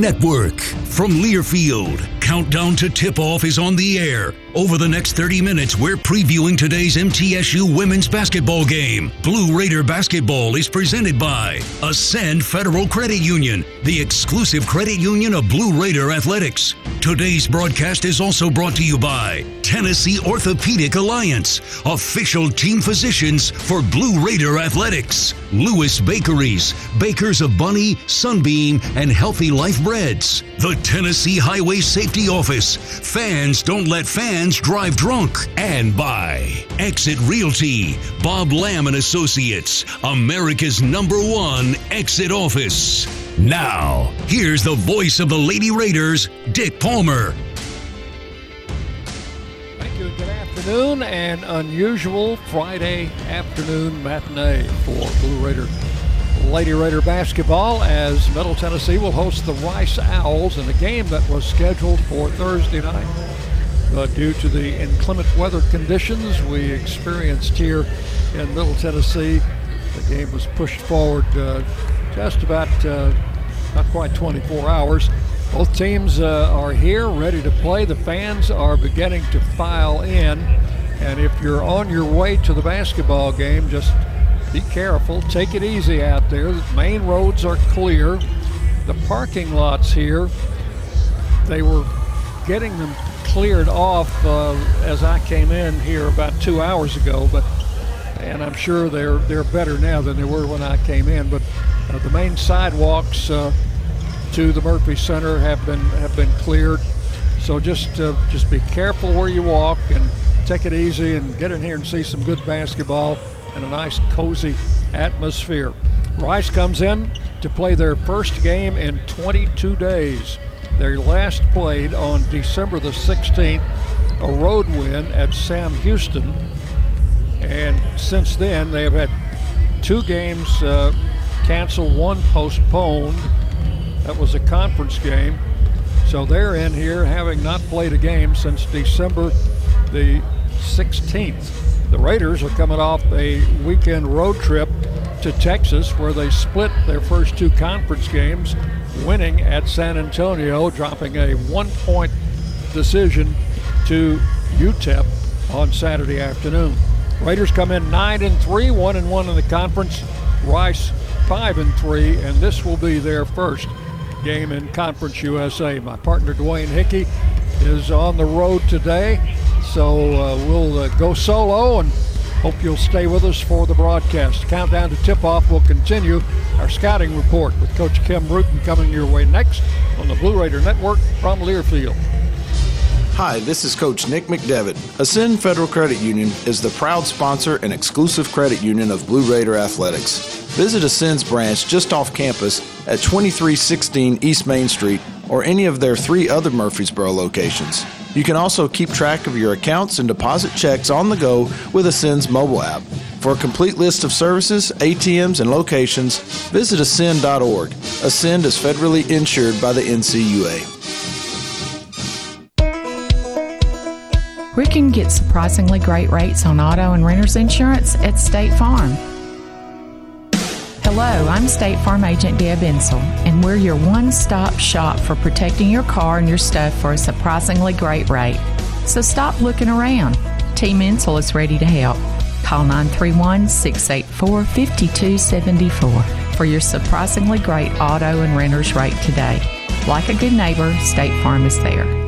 Network from Learfield. Countdown to tip off is on the air. Over the next 30 minutes, we're previewing today's MTSU women's basketball game. Blue Raider basketball is presented by Ascend Federal Credit Union, the exclusive credit union of Blue Raider Athletics. Today's broadcast is also brought to you by Tennessee Orthopedic Alliance, official team physicians for Blue Raider Athletics. Lewis Bakeries, bakers of Bunny, Sunbeam, and Healthy Life Breads. The Tennessee Highway Safety Office. Fans don't let fans drive drunk. And by Exit Realty, Bob Lamb and Associates, America's number one exit office. Now, here's the voice of the Lady Raiders, Dick Palmer. Thank you. Good afternoon. An unusual Friday afternoon matinee for Blue Raider Lady Raider basketball as Middle Tennessee will host the Rice Owls in a game that was scheduled for Thursday night. But due to the inclement weather conditions we experienced here in Middle Tennessee, the game was pushed forward uh, just about uh, not quite 24 hours. Both teams uh, are here, ready to play. The fans are beginning to file in. And if you're on your way to the basketball game, just be careful. Take it easy out there. The main roads are clear. The parking lots here, they were getting them cleared off uh, as I came in here about two hours ago, but and I'm sure they're they're better now than they were when I came in. But uh, the main sidewalks uh, to the Murphy Center have been have been cleared. So just uh, just be careful where you walk and take it easy and get in here and see some good basketball and a nice cozy atmosphere. Rice comes in to play their first game in 22 days. They last played on December the 16th, a road win at Sam Houston. And since then, they have had two games uh, canceled, one postponed. That was a conference game. So they're in here having not played a game since December the 16th. The Raiders are coming off a weekend road trip to Texas where they split their first two conference games, winning at San Antonio, dropping a one point decision to UTEP on Saturday afternoon. Raiders come in 9 and 3, 1 and 1 in the conference. Rice 5 and 3, and this will be their first game in Conference USA. My partner Dwayne Hickey is on the road today. So uh, we'll uh, go solo and hope you'll stay with us for the broadcast. Countdown to tip off will continue. Our scouting report with Coach Kim Brewton coming your way next on the Blue Raider Network from Learfield. Hi, this is Coach Nick McDevitt. Ascend Federal Credit Union is the proud sponsor and exclusive credit union of Blue Raider Athletics. Visit Ascend's branch just off campus at 2316 East Main Street or any of their three other Murfreesboro locations. You can also keep track of your accounts and deposit checks on the go with Ascend's mobile app. For a complete list of services, ATMs, and locations, visit ascend.org. Ascend is federally insured by the NCUA. We can get surprisingly great rates on auto and renter's insurance at State Farm. Hello, I'm State Farm Agent Deb Insel, and we're your one stop shop for protecting your car and your stuff for a surprisingly great rate. So stop looking around. Team Insel is ready to help. Call 931 684 5274 for your surprisingly great auto and renter's rate today. Like a good neighbor, State Farm is there.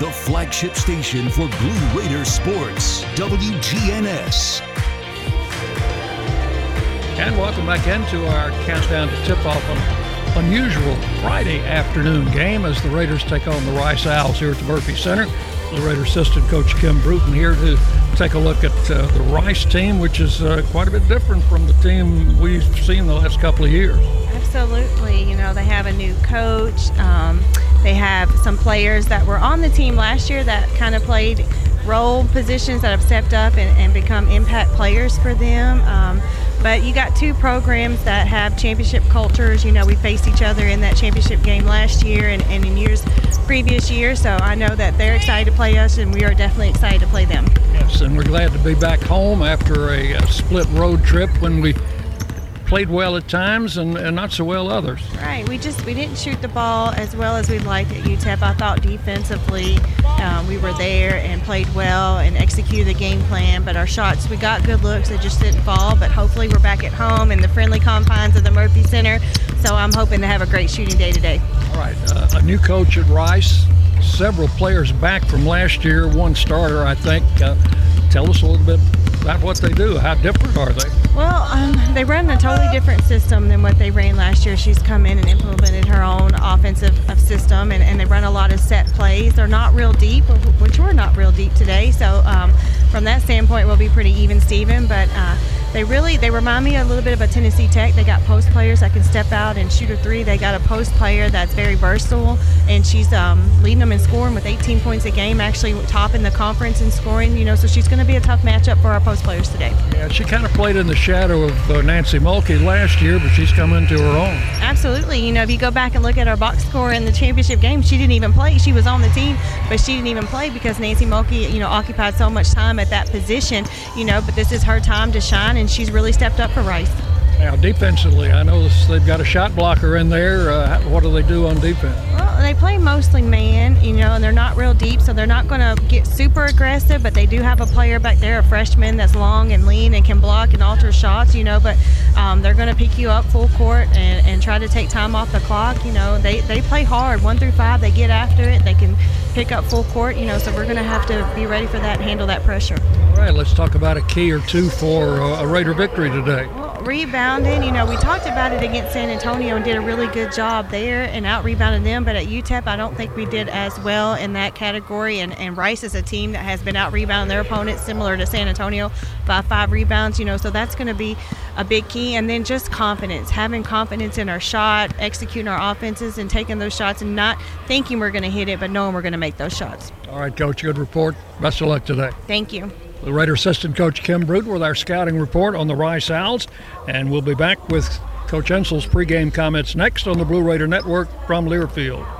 The flagship station for Blue Raider sports, WGNS. And welcome back into our countdown to tip off an unusual Friday afternoon game as the Raiders take on the Rice Owls here at the Murphy Center. The Raider assistant coach Kim Brewton here to take a look at uh, the Rice team, which is uh, quite a bit different from the team we've seen the last couple of years. Absolutely. You know, they have a new coach. Um, they have some players that were on the team last year that kind of played role positions that have stepped up and, and become impact players for them. Um, but you got two programs that have championship cultures. You know, we faced each other in that championship game last year and, and in years previous years. So I know that they're excited to play us, and we are definitely excited to play them. Yes, and we're glad to be back home after a, a split road trip when we played well at times and, and, not so well others. Right. We just we didn't shoot the ball as well as we'd like at UTEP. I thought defensively um, we were there and played well and executed the game plan. But our shots we got good looks. They just didn't fall. But hopefully we're back at home in the friendly confines of the Murphy Center. So I'm hoping to have a great shooting day today. All right. Uh, a new coach at Rice. Several players back from last year. One starter, I think. Uh, tell us a little bit about what they do. How different are they? Well, um, they run a totally different system than what they ran last year. She's come in and implemented her own offensive system, and, and they run a lot of set plays. They're not real deep, which we're not real deep today. So, um, from that standpoint, we'll be pretty even, Steven. But uh, they really they remind me a little bit of a Tennessee Tech. They got post players that can step out and shoot a three. They got a post player that's very versatile, and she's um, leading them in scoring with 18 points a game, actually topping the conference in scoring. You know, so she's going to be a tough matchup for our post players today. Yeah, she kind of played in the shadow of uh, Nancy Mulkey last year, but she's come into her own. Absolutely. You know, if you go back and look at our box score in the championship game, she didn't even play. She was on the team, but she didn't even play because Nancy Mulkey, you know, occupied so much time at that position. You know, but this is her time to shine and she's really stepped up for Rice. Now, defensively, I know they've got a shot blocker in there. Uh, what do they do on defense? Well, they play mostly man, you know, and they're not real deep, so they're not going to get super aggressive, but they do have a player back there, a freshman that's long and lean and can block and alter shots, you know, but um, they're going to pick you up full court and, and try to take time off the clock. You know, they, they play hard, one through five, they get after it, they can pick up full court, you know, so we're going to have to be ready for that and handle that pressure. All right, let's talk about a key or two for uh, a Raider victory today. Well, rebounding, you know, we talked about it against San Antonio and did a really good job there and out rebounded them, but at UTEP, I don't think we did as well in that category. And, and Rice is a team that has been out rebounding their opponents, similar to San Antonio, by five rebounds, you know, so that's going to be a big key. And then just confidence, having confidence in our shot, executing our offenses, and taking those shots and not thinking we're going to hit it, but knowing we're going to make those shots. All right, Coach, good report. Best of luck today. Thank you. The Raider assistant coach Kim Brewton with our scouting report on the Rice Owls, and we'll be back with Coach Insell's pregame comments next on the Blue Raider Network from Learfield.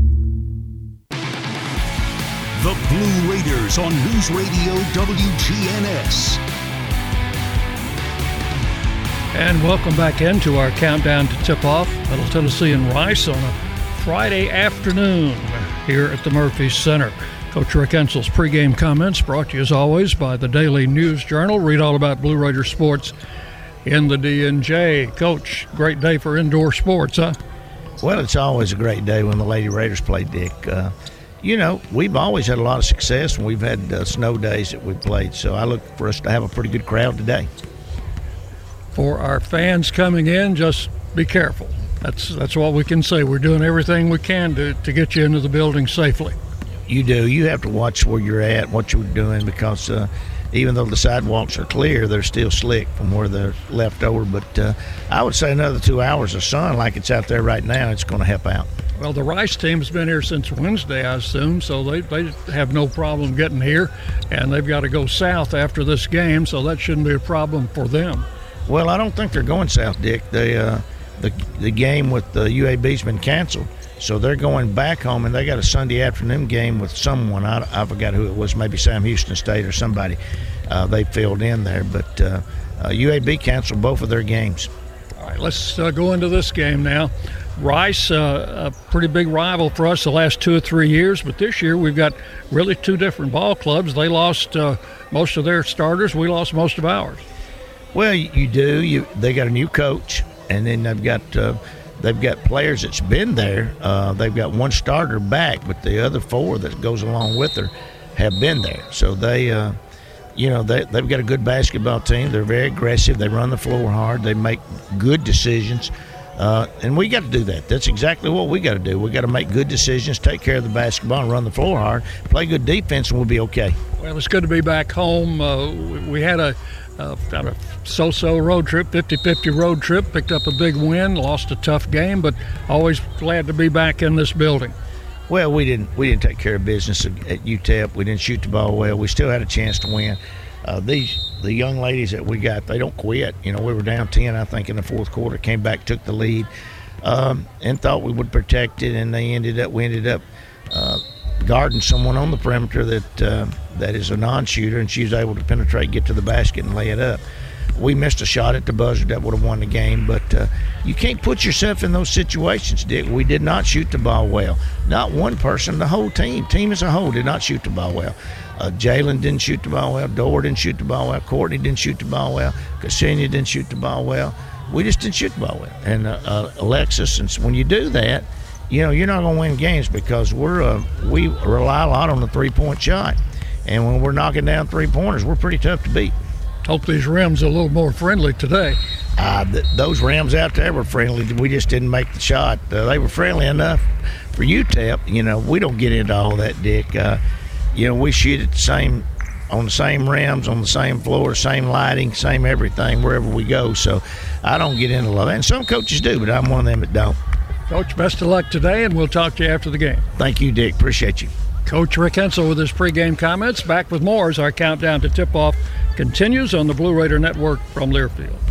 The Blue Raiders on News Radio WGNS. And welcome back into our countdown to tip off Middle Tennessee and Rice on a Friday afternoon here at the Murphy Center. Coach Rick Insell's pregame comments brought to you as always by the Daily News Journal. Read all about Blue Raider sports in the DNJ. Coach, great day for indoor sports, huh? Well, it's always a great day when the Lady Raiders play, Dick. Uh, you know, we've always had a lot of success when we've had uh, snow days that we've played. So I look for us to have a pretty good crowd today. For our fans coming in, just be careful. That's that's what we can say. We're doing everything we can to, to get you into the building safely. You do. You have to watch where you're at, what you're doing, because uh, even though the sidewalks are clear, they're still slick from where they're left over. But uh, I would say another two hours of sun, like it's out there right now, it's going to help out. Well, the Rice team's been here since Wednesday, I assume, so they, they have no problem getting here, and they've got to go south after this game, so that shouldn't be a problem for them. Well, I don't think they're going south, Dick. They, uh, the the game with the UAB's been canceled, so they're going back home, and they got a Sunday afternoon game with someone. I, I forgot who it was, maybe Sam Houston State or somebody. Uh, they filled in there, but uh, UAB canceled both of their games. All right, let's uh, go into this game now. Rice, uh, a pretty big rival for us the last two or three years, but this year we've got really two different ball clubs. They lost uh, most of their starters. We lost most of ours. Well, you do. You they got a new coach, and then they've got uh, they've got players that's been there. Uh, they've got one starter back, but the other four that goes along with her have been there. So they, uh, you know, they they've got a good basketball team. They're very aggressive. They run the floor hard. They make good decisions. Uh, and we got to do that. That's exactly what we got to do. We got to make good decisions, take care of the basketball, and run the floor hard, play good defense, and we'll be okay. Well, it's good to be back home. Uh, we had a, uh, a so-so road trip, 50-50 road trip, picked up a big win, lost a tough game, but always glad to be back in this building. Well, we didn't we didn't take care of business at UTEP. We didn't shoot the ball well. We still had a chance to win. Uh, these the young ladies that we got, they don't quit. You know, we were down ten, I think, in the fourth quarter. Came back, took the lead, um, and thought we would protect it. And they ended up, we ended up uh, guarding someone on the perimeter that uh, that is a non-shooter, and she was able to penetrate, get to the basket, and lay it up. We missed a shot at the buzzer that would have won the game, but uh, you can't put yourself in those situations, Dick. We did not shoot the ball well. Not one person, the whole team, team as a whole, did not shoot the ball well. Uh, Jalen didn't shoot the ball well. Dora didn't shoot the ball well. Courtney didn't shoot the ball well. Ksenia didn't shoot the ball well. We just didn't shoot the ball well. And uh, uh, Alexis, and when you do that, you know, you're not going to win games because we're uh, we rely a lot on the three point shot, and when we're knocking down three pointers, we're pretty tough to beat. Hope these rims are a little more friendly today. Uh, th- those rims out there were friendly. We just didn't make the shot. Uh, they were friendly enough for UTEP. You know, we don't get into all that, Dick. You know, we shoot at the same on the same rims, on the same floor, same lighting, same everything wherever we go. So I don't get into that. And some coaches do, but I'm one of them that don't. Coach, best of luck today, and we'll talk to you after the game. Thank you, Dick. Appreciate you. Coach Rick Insell with his pregame comments. Back with more as our countdown to tip off continues on the Blue Raider Network from Learfield.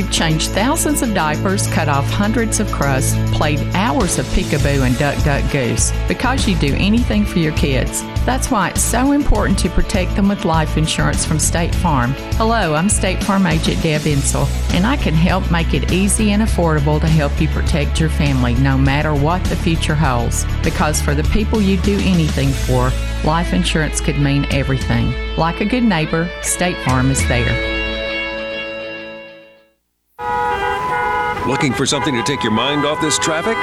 You've changed thousands of diapers, cut off hundreds of crusts, played hours of peekaboo and duck duck goose because you do anything for your kids. That's why it's so important to protect them with life insurance from State Farm. Hello, I'm State Farm agent Deb Insel, and I can help make it easy and affordable to help you protect your family no matter what the future holds. Because for the people you do anything for, life insurance could mean everything. Like a good neighbor, State Farm is there. Looking for something to take your mind off this traffic?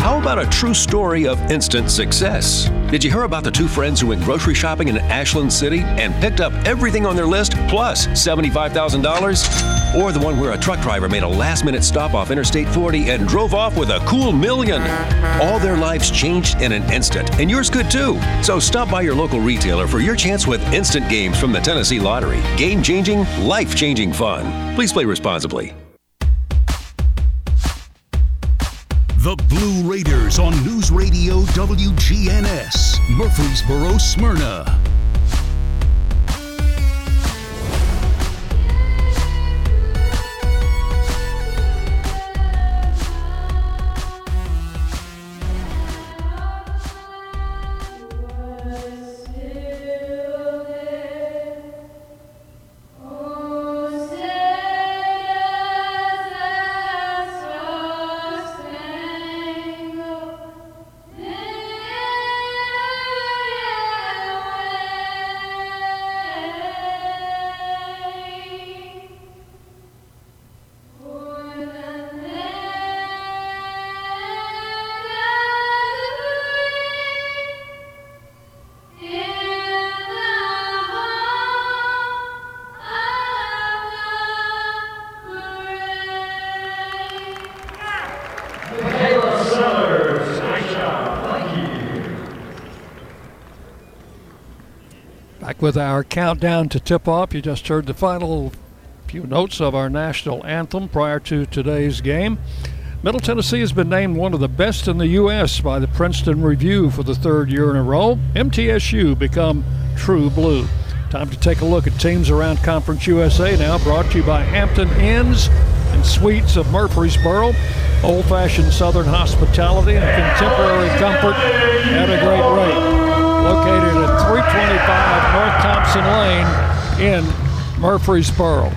How about a true story of instant success? Did you hear about the two friends who went grocery shopping in Ashland City and picked up everything on their list plus $75,000? Or the one where a truck driver made a last minute stop off Interstate 40 and drove off with a cool million? All their lives changed in an instant, and yours could too. So stop by your local retailer for your chance with instant games from the Tennessee Lottery. Game changing, life changing fun. Please play responsibly. The Blue Raiders on News Radio WGNS, Murfreesboro, Smyrna. With our countdown to tip off. You just heard the final few notes of our national anthem prior to today's game. Middle Tennessee has been named one of the best in the U.S. by the Princeton Review for the third year in a row. MTSU become true blue. Time to take a look at teams around Conference USA now, brought to you by Hampton Inns and Suites of Murfreesboro. Old fashioned Southern hospitality and contemporary comfort at a great rate. Located at 325 North Thompson Lane in Murfreesboro.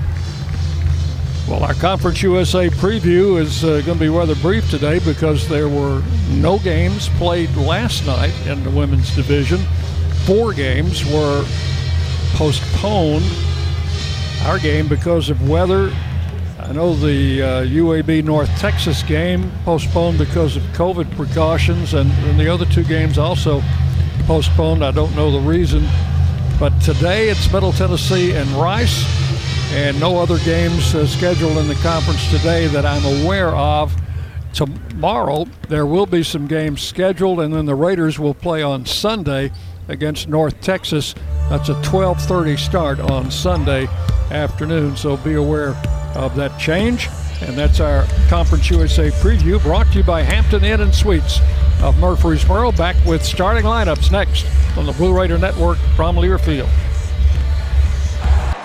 Well, our Conference USA preview is uh, going to be rather brief today because there were no games played last night in the women's division. Four games were postponed. Our game because of weather. I know the uh, UAB North Texas game postponed because of COVID precautions, and, and the other two games also postponed. I don't know the reason. But today it's Middle Tennessee and Rice and no other games uh, scheduled in the conference today that I'm aware of. Tomorrow there will be some games scheduled, and then the Raiders will play on Sunday against North Texas. That's a 12:30 start on Sunday afternoon, so be aware of that change. And that's our Conference USA preview brought to you by Hampton Inn and Suites of Murfreesboro. Back with starting lineups next on the Blue Raider Network from Learfield.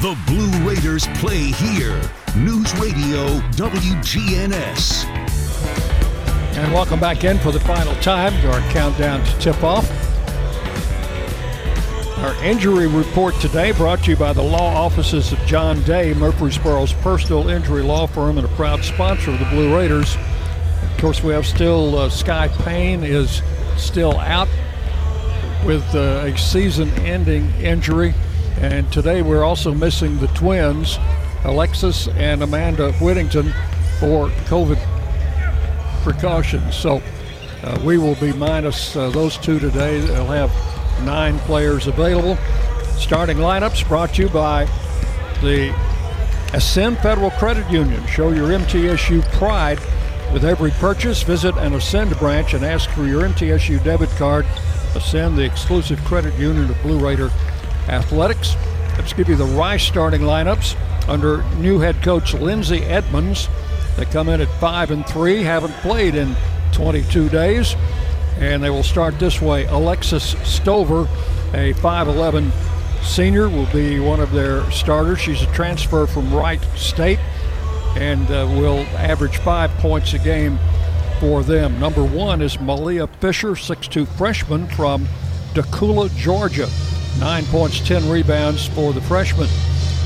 The Blue Raiders play here. News Radio WGNS. And welcome back in for the final time to our countdown to tip off. Our injury report today brought to you by the law offices of John Day, Murfreesboro's personal injury law firm and a proud sponsor of the Blue Raiders. Of course, we have still uh, Sky Payne is still out with uh, a season-ending injury, and today we're also missing the twins, Alexis and Amanda Whittington, for COVID precautions. So uh, we will be minus uh, those two today. They'll have nine players available. Starting lineups brought to you by the Ascend Federal Credit Union. Show your MTSU pride with every purchase. Visit an Ascend branch and ask for your MTSU debit card. Ascend, the exclusive credit union of Blue Raider Athletics. Let's give you the Rice starting lineups. under new head coach Lindsay Edmonds. They come in at 5 and 3, haven't played in 22 days, and they will start this way. Alexis Stover, a 5'11 senior, will be one of their starters. She's a transfer from Wright State and uh, will average five points a game for them. Number one is Malia Fisher, 6'2 freshman from Dacula, Georgia. Nine points, 10 rebounds for the freshman.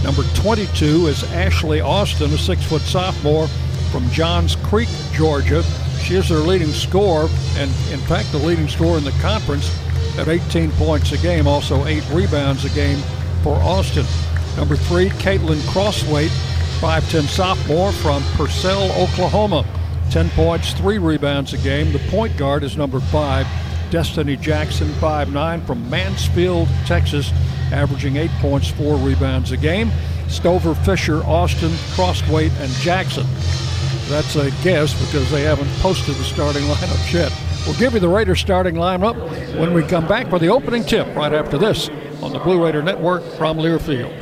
Number 22 is Ashley Austin, a six foot sophomore from Johns Creek, Georgia. She is their leading scorer, and in fact, the leading scorer in the conference at 18 points a game, also eight rebounds a game for Austin. Number three, Caitlin Crossweight, 5'10 sophomore from Purcell, Oklahoma. 10 points, three rebounds a game. The point guard is number five, Destiny Jackson, 5'9 from Mansfield, Texas, averaging eight points, four rebounds a game. Stover, Fisher, Austin, Crossweight, and Jackson. That's a guess because they haven't posted the starting lineup yet. We'll give you the Raiders starting lineup when we come back for the opening tip right after this on the Blue Raider Network from Learfield.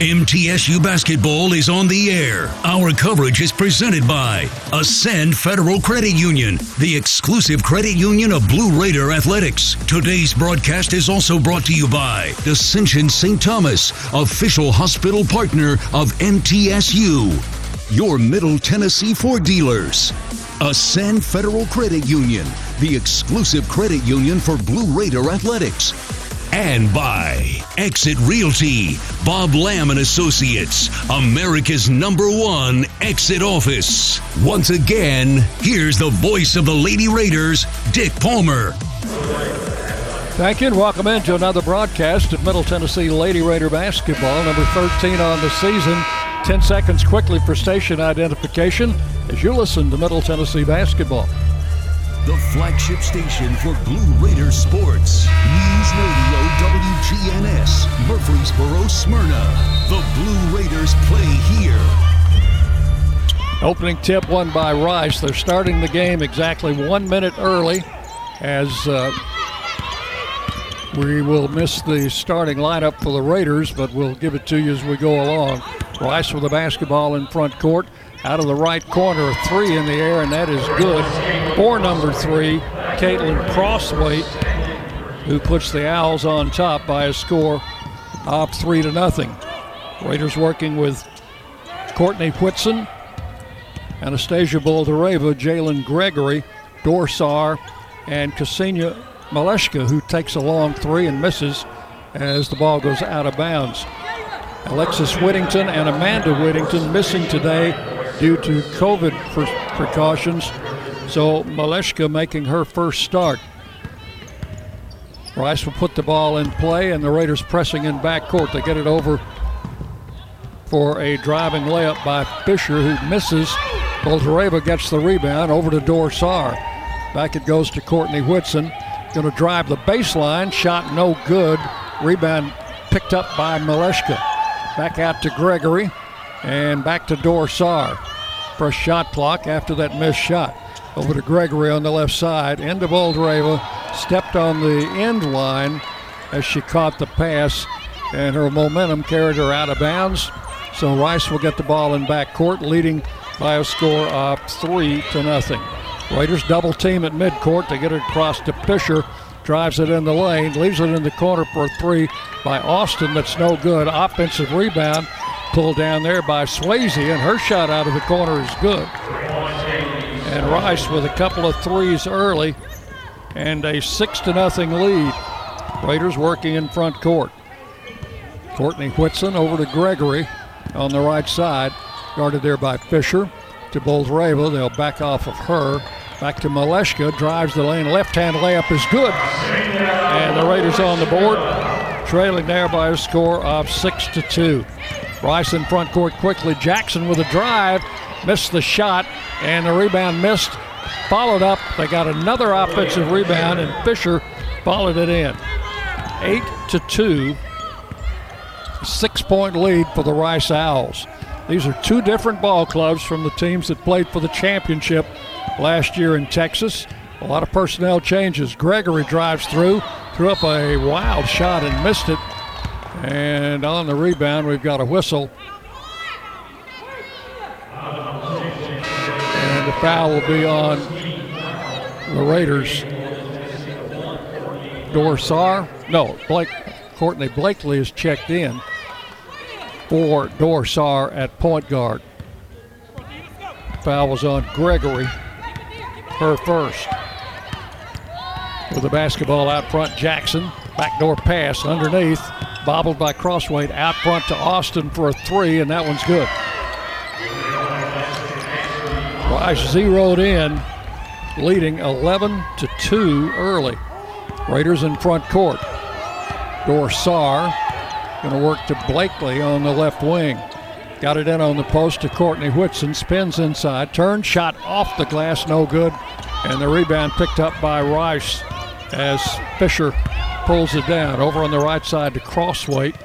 MTSU basketball is on the air. Our coverage is presented by Ascend Federal Credit Union, the exclusive credit union of Blue Raider Athletics. Today's broadcast is also brought to you by Ascension St. Thomas, official hospital partner of MTSU. Your Middle Tennessee Ford dealers. Ascend Federal Credit Union, the exclusive credit union for Blue Raider Athletics and by Exit Realty, Bob Lamb and Associates, America's number one exit office. Once again, here's the voice of the Lady Raiders, Dick Palmer. Thank you and welcome into another broadcast of Middle Tennessee Lady Raider basketball, number 13 on the season. 10 seconds quickly for station identification as you listen to Middle Tennessee basketball. The flagship station for Blue Raider sports. News Radio WGNS, Murfreesboro, Smyrna. The Blue Raiders play here. Opening tip won by Rice. They're starting the game exactly one minute early as uh, we will miss the starting lineup for the Raiders, but we'll give it to you as we go along. Rice with the basketball in front court. Out of the right corner, three in the air, and that is good. For number three, Caitlin Crossweight, who puts the Owls on top by a score of three to nothing. Raiders working with Courtney Whitson, Anastasia Boldareva, Jalen Gregory, Dorsar, and Ksenia Maleshka, who takes a long three and misses as the ball goes out of bounds. Alexis Whittington and Amanda Whittington missing today due to COVID precautions. So Maleshka making her first start. Rice will put the ball in play, and the Raiders pressing in backcourt. They get it over for a driving layup by Fisher, who misses. Boldareva gets the rebound over to Dorsar. Back it goes to Courtney Whitson. Going to drive the baseline. Shot no good. Rebound picked up by Maleshka. Back out to Gregory and back to Dorsar. First shot clock after that missed shot. Over to Gregory on the left side. Into Boldareva. Stepped on the end line as she caught the pass, and her momentum carried her out of bounds. So Rice will get the ball in back court, leading by a score of three to nothing. Raiders double team at midcourt. to get it across to Fisher. Drives it in the lane, leaves it in the corner for three by Austin. That's no good. Offensive rebound pulled down there by Swayze, and her shot out of the corner is good. And Rice with a couple of threes early, and a six to nothing lead. Raiders working in front court. Courtney Whitson over to Gregory on the right side, guarded there by Fisher to Boldareva. They'll back off of her. Back to Maleshka, drives the lane. Left hand layup is good. And the Raiders on the board, trailing there by a score of 6 to 2. Rice in front court quickly. Jackson with a drive, missed the shot, and the rebound missed. Followed up, they got another offensive rebound, and Fisher followed it in. 8 to 2, six point lead for the Rice Owls. These are two different ball clubs from the teams that played for the championship last year in Texas. A lot of personnel changes. Gregory drives through, threw up a wild shot and missed it. And on the rebound, we've got a whistle. And the foul will be on the Raiders. Dorsar, no, Blake, Courtney Blakely is checked in for Dorsar at point guard. Foul was on Gregory her first. With the basketball out front, Jackson. Backdoor pass underneath. Bobbled by Crossweight out front to Austin for a three, and that one's good. Rice zeroed in, leading 11 to 2 early. Raiders in front court. Dorsar going to work to Blakely on the left wing. Got it in on the post to Courtney Whitson. Spins inside. Turn shot off the glass. No good. And the rebound picked up by Rice as Fisher pulls it down. Over on the right side to Crossweight.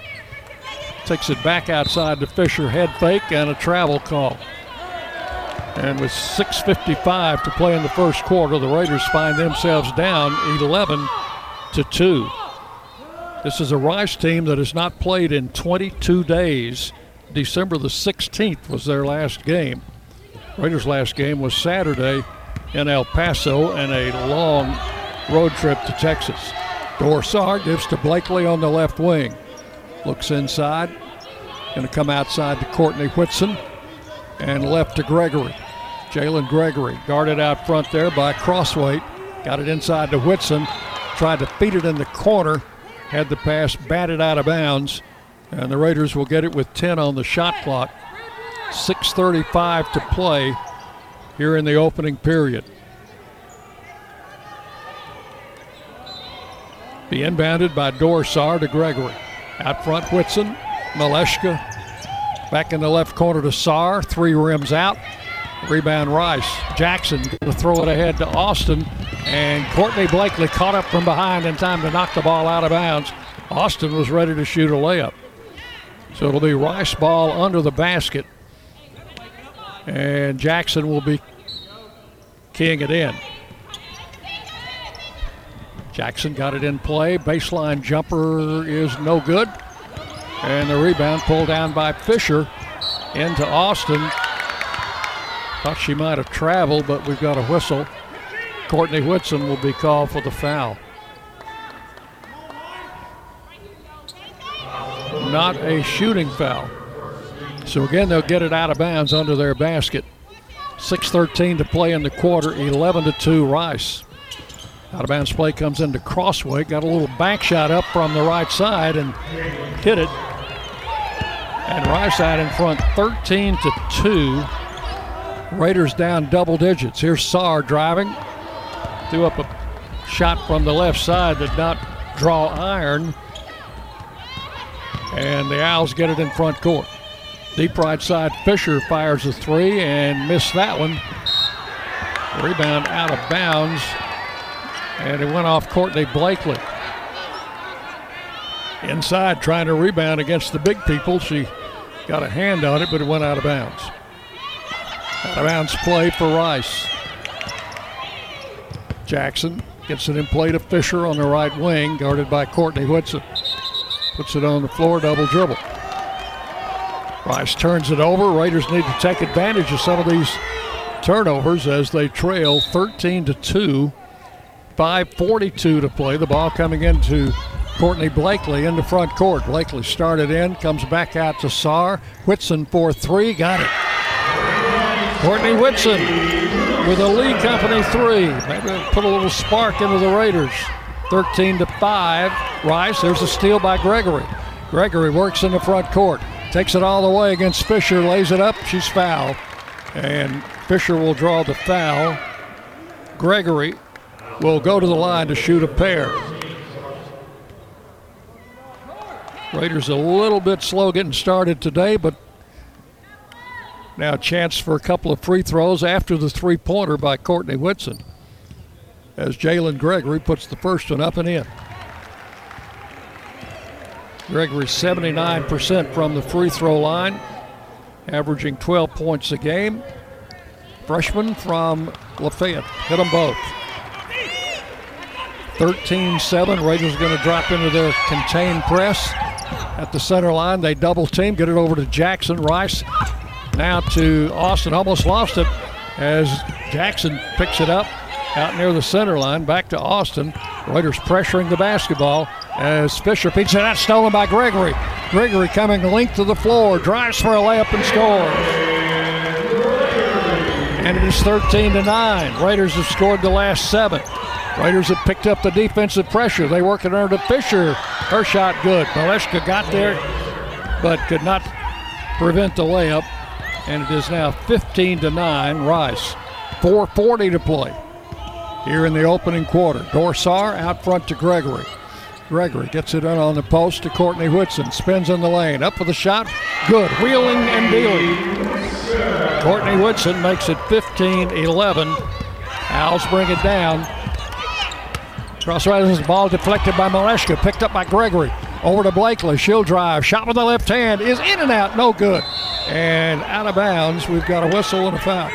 Takes it back outside to Fisher. Head fake and a travel call. And with 6.55 to play in the first quarter, the Raiders find themselves down 11 to 2. This is a Rice team that has not played in 22 days. December the 16th was their last game. Raiders' last game was Saturday in El Paso and a long road trip to Texas. Dorsar gives to Blakely on the left wing. Looks inside. Going to come outside to Courtney Whitson and left to Gregory. Jalen Gregory guarded out front there by Crossweight. Got it inside to Whitson. Tried to feed it in the corner. Had the pass batted out of bounds and the Raiders will get it with 10 on the shot clock. 6.35 to play here in the opening period. Be inbounded by Dorsar to Gregory. Out front, Whitson, Maleshka. Back in the left corner to Sar. Three rims out. Rebound Rice. Jackson to throw it ahead to Austin. And Courtney Blakely caught up from behind in time to knock the ball out of bounds. Austin was ready to shoot a layup. So it'll be Rice ball under the basket. And Jackson will be keying it in. Jackson got it in play. Baseline jumper is no good. And the rebound pulled down by Fisher into Austin. Thought she might have traveled, but we've got a whistle. Courtney Whitson will be called for the foul. Not a shooting foul. So again, they'll get it out of bounds under their basket. 6.13 to play in the quarter, 11 to 2 Rice. Out of bounds play comes into Crossweight. Got a little back shot up from the right side and hit it. And Rice out in front 13 to 2. Raiders down double digits. Here's Sar driving. Threw up a shot from the left side that not draw iron. And the Owls get it in front court. Deep right side, Fisher fires a three and missed that one. Rebound out of bounds and it went off Courtney Blakely. Inside, trying to rebound against the big people. She got a hand on it, but it went out of bounds. Out of bounds play for Rice. Jackson gets it in play to Fisher on the right wing, guarded by Courtney Whitson. Puts it on the floor, double dribble. Rice turns it over. Raiders need to take advantage of some of these turnovers as they trail 13 to 2 5.42 to play. The ball coming into Courtney Blakely in the front court. Blakely started in, comes back out to Sar. Whitson for three, got it. Courtney Whitson with a Lee Company three. Maybe put a little spark into the Raiders. 13 to 5. Rice, there's a steal by Gregory. Gregory works in the front court. Takes it all the way against Fisher, lays it up. She's fouled. And Fisher will draw the foul. Gregory will go to the line to shoot a pair. Raiders a little bit slow getting started today, but now chance for a couple of free throws after the three pointer by Courtney Whitson as Jalen Gregory puts the first one up and in. Gregory 79% from the free throw line, averaging 12 points a game. Freshman from Lafayette hit them both. 13 7. Raiders going to drop into their contained press at the center line. They double team, get it over to Jackson. Rice now to Austin. Almost lost it as Jackson picks it up out near the center line. Back to Austin. Raiders pressuring the basketball as Fisher picks it out, stolen by Gregory. Gregory coming length to the floor, drives for a layup and scores. And it is 13 to 9. Raiders have scored the last seven. Raiders have picked up the defensive pressure. They work it under to Fisher. Her shot good. Maleshka got there, but could not prevent the layup. And it is now 15 to 9. Rice. 440 to play here in the opening quarter. Dorsar out front to Gregory. Gregory gets it in on the post to Courtney Whitson. Spins in the lane. Up for the shot. Good. Wheeling and dealing. Courtney Whitson makes it 15 11. Owls bring it down. Crosswise ball deflected by Maleshka, picked up by Gregory. Over to Blakely. She'll drive. Shot with the left hand is in and out. No good. And out of bounds. We've got a whistle and a foul.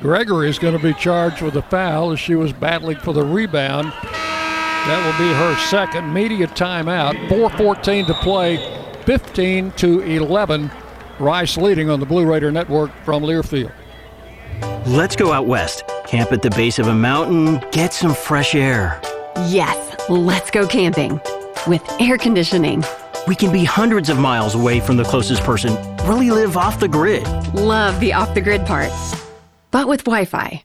Gregory is going to be charged with a foul as she was battling for the rebound. That will be her second media timeout. 4:14 to play, 15 to 11. Rice leading on the Blue Raider Network from Learfield. Let's go out west. Camp at the base of a mountain, get some fresh air. Yes, let's go camping with air conditioning. We can be hundreds of miles away from the closest person, really live off the grid. Love the off the grid part, but with Wi Fi.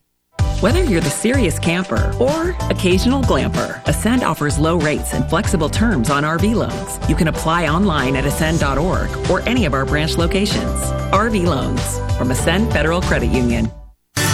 Whether you're the serious camper or occasional glamper, Ascend offers low rates and flexible terms on RV loans. You can apply online at ascend.org or any of our branch locations. RV loans from Ascend Federal Credit Union.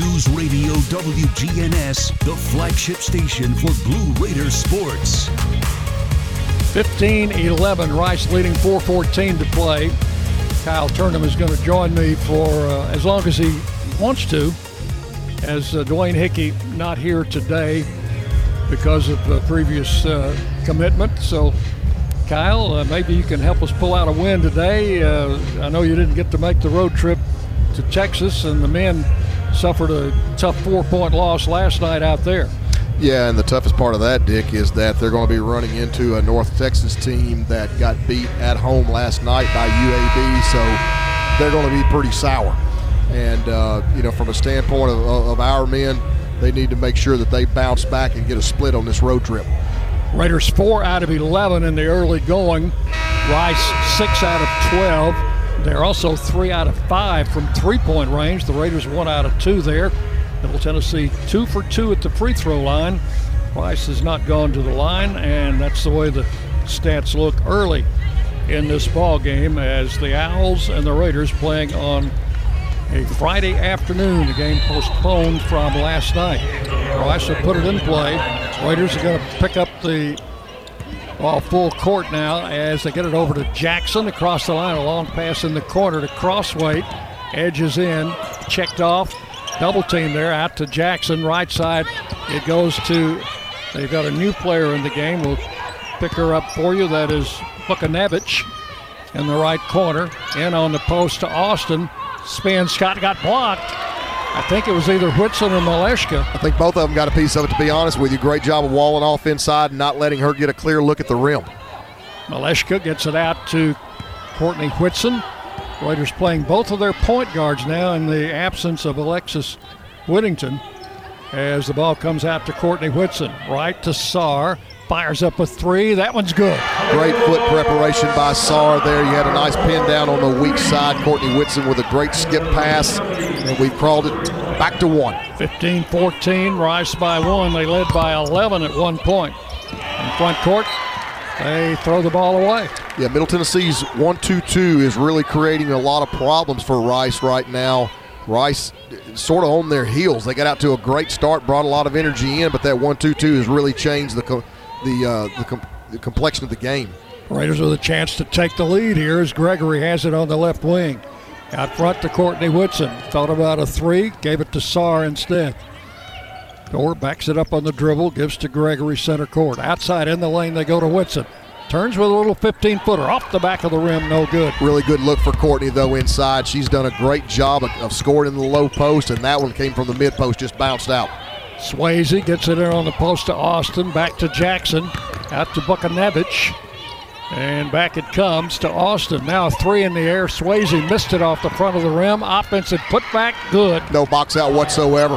News Radio WGNS, the flagship station for Blue Raider sports. 15 11, Rice leading 414 to play. Kyle Turnham is going to join me for uh, as long as he wants to, as uh, Dwayne Hickey not here today because of a previous uh, commitment. So, Kyle, uh, maybe you can help us pull out a win today. Uh, I know you didn't get to make the road trip to Texas, and the men suffered a tough four point loss last night out there. Yeah, and the toughest part of that, Dick, is that they're going to be running into a North Texas team that got beat at home last night by UAB, so they're going to be pretty sour. And, uh, you know, from a standpoint of, of our men, they need to make sure that they bounce back and get a split on this road trip. Raiders four out of 11 in the early going. Rice six out of 12. They're also three out of five from three point range. The Raiders one out of two there. Middle Tennessee two for two at the free throw line. Rice has not gone to the line, and that's the way the stats look early in this ball game as the Owls and the Raiders playing on a Friday afternoon. The game postponed from last night. Rice will put it in play. Raiders are going to pick up the ball full court now as they get it over to Jackson across the line. A long pass in the corner to Crossweight. Edges in, checked off. Double team there out to Jackson. Right side, it goes to. They've got a new player in the game. We'll pick her up for you. That is Bukanevich in the right corner. In on the post to Austin. Spin. Scott got blocked. I think it was either Whitson or Maleshka. I think both of them got a piece of it, to be honest with you. Great job of walling off inside and not letting her get a clear look at the rim. Maleshka gets it out to Courtney Whitson. Raiders playing both of their point guards now in the absence of Alexis Whittington as the ball comes out to Courtney Whitson. Right to Sar. Fires up a three. That one's good. Great foot preparation by Sar there. You had a nice pin down on the weak side. Courtney Whitson with a great skip pass. And we've crawled it back to one. 15 14. Rice by one. They led by 11 at one point. In front court, they throw the ball away. Yeah, Middle Tennessee's 1 2 2 is really creating a lot of problems for Rice right now. Rice sort of on their heels. They got out to a great start, brought a lot of energy in, but that 1 2 2 has really changed the, co- the, uh, the, com- the complexion of the game. Raiders with a chance to take the lead here as Gregory has it on the left wing. Out front to Courtney Whitson. Thought about a three, gave it to Sar instead. Door backs it up on the dribble, gives to Gregory center court. Outside in the lane, they go to Whitson. Turns with a little 15 footer off the back of the rim, no good. Really good look for Courtney, though, inside. She's done a great job of, of scoring in the low post, and that one came from the mid post, just bounced out. Swayze gets it in on the post to Austin, back to Jackson, out to Bukanevich. And back it comes to Austin. Now a three in the air. Swayze missed it off the front of the rim. Offensive putback, good. No box out whatsoever.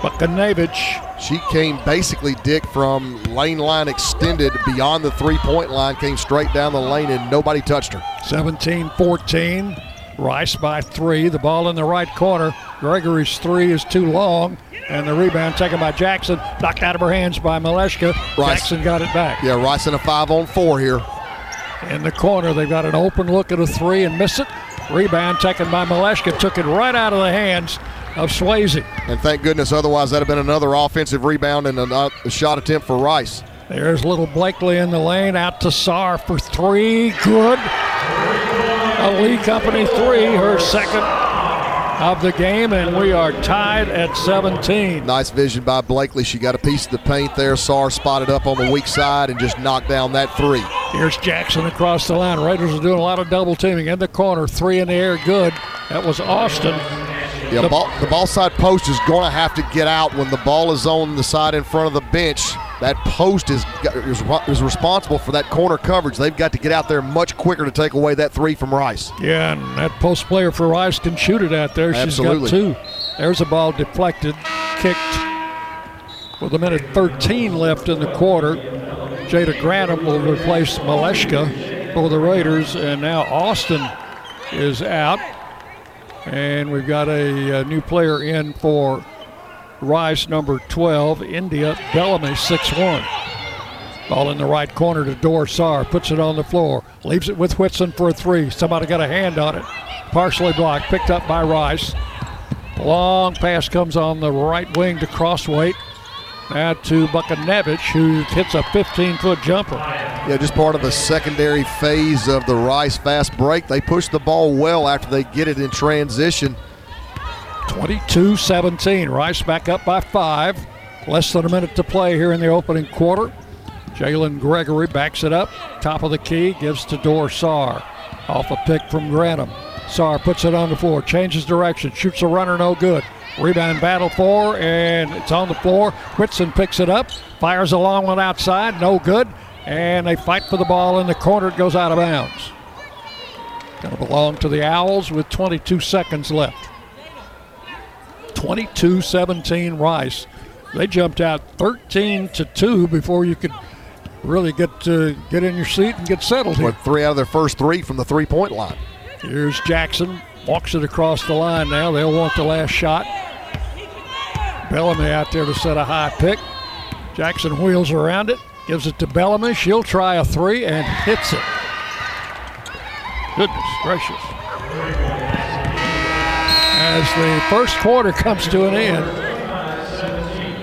Bukanevich. She came basically, Dick, from lane line extended beyond the three point line, came straight down the lane, and nobody touched her. 17 14. Rice by three. The ball in the right corner. Gregory's three is too long. And the rebound taken by Jackson. Knocked out of her hands by Maleshka. Rice. Jackson got it back. Yeah, Rice in a five on four here. In the corner, they've got an open look at a three and miss it. Rebound taken by Maleshka. Took it right out of the hands of Swayze. And thank goodness, otherwise, that'd have been another offensive rebound and a, shot attempt for Rice. There's little Blakely in the lane. Out to Sar for three. Good. A Lee Company three, her second of the game, and we are tied at 17. Nice vision by Blakely. She got a piece of the paint there. Sar spotted up on the weak side and just knocked down that three. Here's Jackson across the line. Raiders are doing a lot of double teaming in the corner. Three in the air, good. That was Austin. Yeah, the ball, the ball side post is going to have to get out when the ball is on the side in front of the bench. That post is, is, is responsible for that corner coverage. They've got to get out there much quicker to take away that three from Rice. Yeah, and that post player for Rice can shoot it out there. Absolutely. She's got two. There's a ball deflected, kicked with a minute 13 left in the quarter. Jada Granum will replace Maleshka for the Raiders, and now Austin is out. And we've got a, a, new player in for Rice, number 12, India Bellamy, 6 1. Ball in the right corner to Dorsar, puts it on the floor, leaves it with Whitson for a three. Somebody got a hand on it. Partially blocked, picked up by Rice. Long pass comes on the right wing to Crossweight. Now to Bukanevich, who hits a 15 foot jumper. Yeah, just part of the secondary phase of the Rice fast break. They push the ball well after they get it in transition. 22 17. Rice back up by five. Less than a minute to play here in the opening quarter. Jalen Gregory backs it up. Top of the key, gives to Dorsar. Off a pick from Granum. Sar puts it on the floor, changes direction, shoots a runner, no good. Rebound battle for, and it's on the floor. Whitson picks it up, fires a long one outside, no good. And they fight for the ball in the corner. It goes out of bounds. Going to belong to the Owls with 22 seconds left. 22 17 Rice. They jumped out 13 to 2 before you could really get to get in your seat and get settled here. With three out of their first three from the three point line. Here's Jackson. Walks it across the line now. They'll want the last shot. Bellamy out there to set a high pick. Jackson wheels around it, gives it to Bellamy. She'll try a three and hits it. Goodness gracious. As the first quarter comes to an end,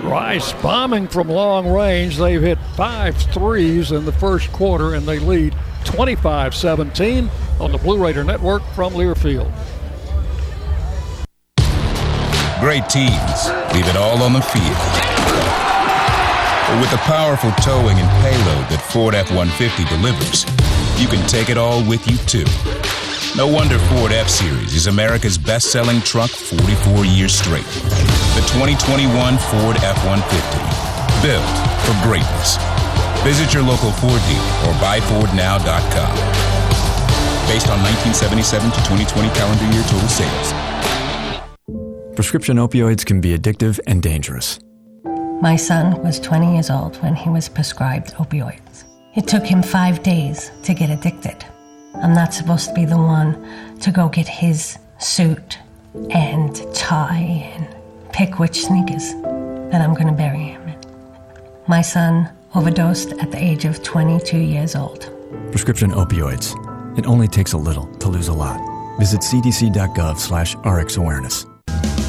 Rice bombing from long range. They've hit five threes in the first quarter and they lead 25 17 on the Blue Raider Network from Learfield. Great teams leave it all on the field. But with the powerful towing and payload that Ford F 150 delivers, you can take it all with you too. No wonder Ford F Series is America's best selling truck 44 years straight. The 2021 Ford F 150. Built for greatness. Visit your local Ford dealer or buyfordnow.com. Based on 1977 to 2020 calendar year total sales. Prescription opioids can be addictive and dangerous. My son was 20 years old when he was prescribed opioids. It took him five days to get addicted. I'm not supposed to be the one to go get his suit and tie and pick which sneakers that I'm going to bury him in. My son overdosed at the age of 22 years old. Prescription opioids. It only takes a little to lose a lot. Visit cdc.gov slash rxawareness.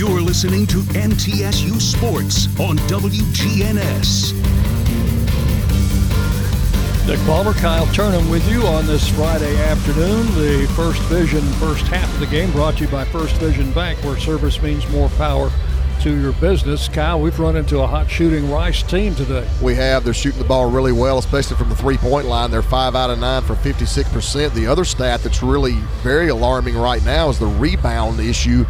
You're listening to MTSU Sports on WGNS. Dick Palmer, Kyle Turnham with you on this Friday afternoon. The First Vision first half of the game brought to you by First Vision Bank, where service means more power to your business. Kyle, we've run into a hot shooting Rice team today. We have. They're shooting the ball really well, especially from the three point line. They're five out of nine for 56%. The other stat that's really very alarming right now is the rebound issue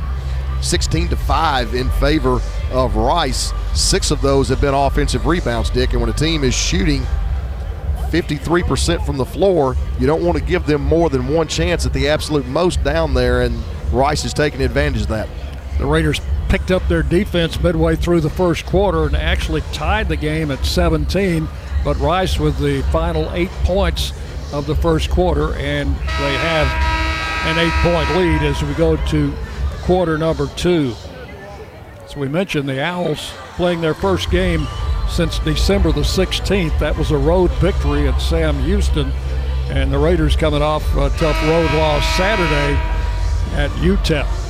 16 to 5 in favor of Rice. Six of those have been offensive rebounds, Dick. And when a team is shooting 53% from the floor, you don't want to give them more than one chance at the absolute most down there, and Rice is taking advantage of that. The Raiders picked up their defense midway through the first quarter and actually tied the game at 17, but Rice with the final eight points of the first quarter, and they have an eight point lead as we go to quarter number two. As we mentioned, the Owls playing their first game since December the 16th. That was a road victory at Sam Houston. And the Raiders coming off a tough road loss Saturday at UTEP.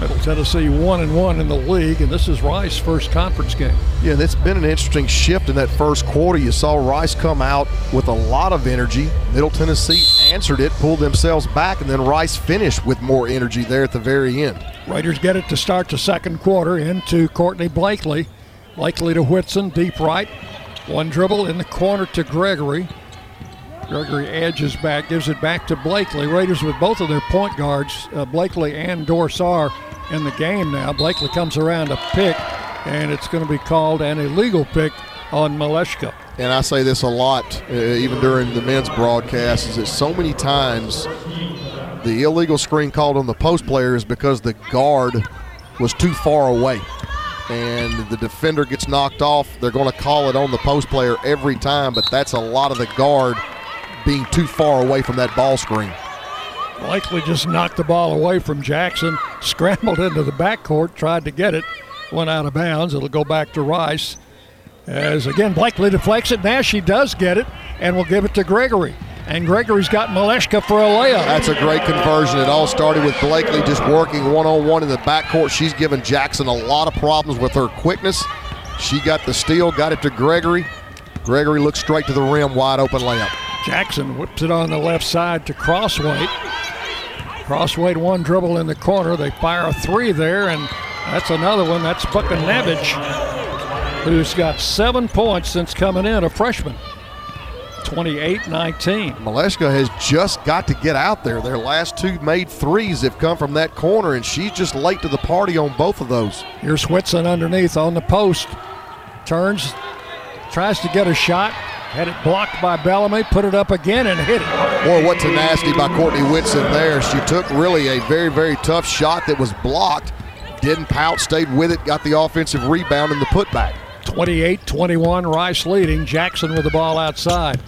Middle Tennessee one and one in the league, and this is Rice's first conference game. Yeah, that's been an interesting shift in that first quarter. You saw Rice come out with a lot of energy. Middle Tennessee answered it, pulled themselves back, and then Rice finished with more energy there at the very end. Raiders get it to start the second quarter into Courtney Blakely. Blakely to Whitson, deep right. One dribble in the corner to Gregory. Gregory edges back, gives it back to Blakely. Raiders with both of their point guards, uh, Blakely and Dorsar, in the game now. Blakely comes around a pick, and it's going to be called an illegal pick on Maleshka. And I say this a lot, uh, even during the men's broadcast, is that so many times the illegal screen called on the post player is because the guard was too far away. And the defender gets knocked off. They're going to call it on the post player every time, but that's a lot of the guard being too far away from that ball screen. Blakely just knocked the ball away from Jackson, scrambled into the backcourt, tried to get it, went out of bounds. It'll go back to Rice. As again, Blakely deflects it. Now she does get it and will give it to Gregory. And Gregory's got Maleshka for a layup. That's a great conversion. It all started with Blakely just working one on one in the backcourt. She's given Jackson a lot of problems with her quickness. She got the steal, got it to Gregory. Gregory looks straight to the rim, wide open layup. Jackson whips it on the left side to Crossweight. Crossweight one dribble in the corner. They fire a three there, and that's another one. That's Bukanevich, who's got seven points since coming in, a freshman. 28-19. Maleshka has just got to get out there. Their last two made threes have come from that corner, and she's just late to the party on both of those. Here's Whitson underneath on the post. Turns, tries to get a shot. Had it blocked by Bellamy, put it up again and hit it. Boy, what tenacity by Courtney Whitson there. She took really a very, very tough shot that was blocked. Didn't pout, stayed with it, got the offensive rebound and the putback. 28 21, Rice leading. Jackson with the ball outside.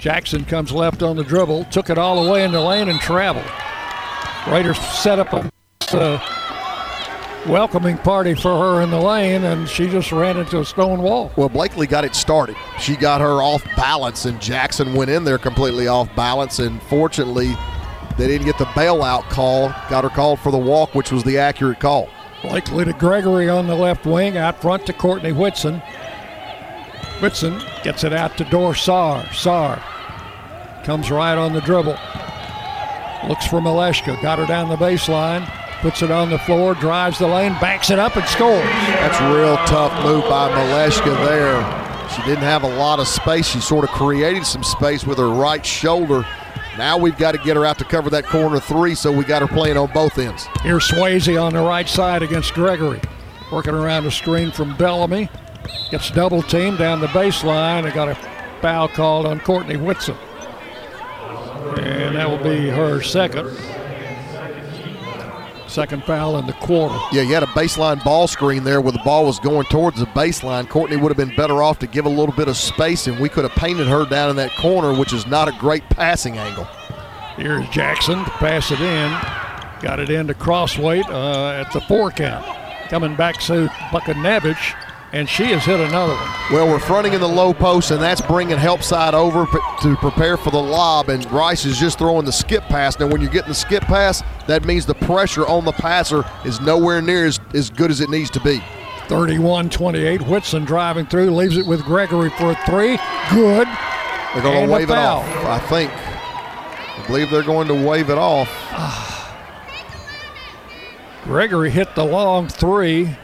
Jackson comes left on the dribble, took it all the way in the lane and traveled. Raiders set up a uh, welcoming party for her in the lane, and she just ran into a stone wall. Well, Blakely got it started. She got her off balance, and Jackson went in there completely off balance. And fortunately, they didn't get the bailout call. Got her called for the walk, which was the accurate call. Blakely to Gregory on the left wing, out front to Courtney Whitson. Whitson gets it out to Dorsar. Sar Sar comes right on the dribble. Looks for Maleshka. Got her down the baseline. Puts it on the floor, drives the lane, backs it up, and scores. That's a real tough move by Maleshka there. She didn't have a lot of space. She sort of created some space with her right shoulder. Now we've got to get her out to cover that corner three, so we got her playing on both ends. Here's Swayze on the right side against Gregory. Working around the screen from Bellamy. Gets double teamed down the baseline. They got a foul called on Courtney Whitson. And that will be her second. Second foul in the quarter. Yeah, you had a baseline ball screen there where the ball was going towards the baseline. Courtney would have been better off to give a little bit of space, and we could have painted her down in that corner, which is not a great passing angle. Here's Jackson to pass it in. Got it into Crossweight uh, at the four count. Coming back to Bukanevich, and she has hit another one. Well, we're fronting in the low post, and that's bringing help side over to prepare for the lob. And Rice is just throwing the skip pass. Now, when you're getting the skip pass, that means the pressure on the passer is nowhere near as, as good as it needs to be. 31 28. Whitson driving through, leaves it with Gregory for a three. Good. They're going to wave it off, I think. I believe they're going to wave it off. Ah. Gregory hit the long three.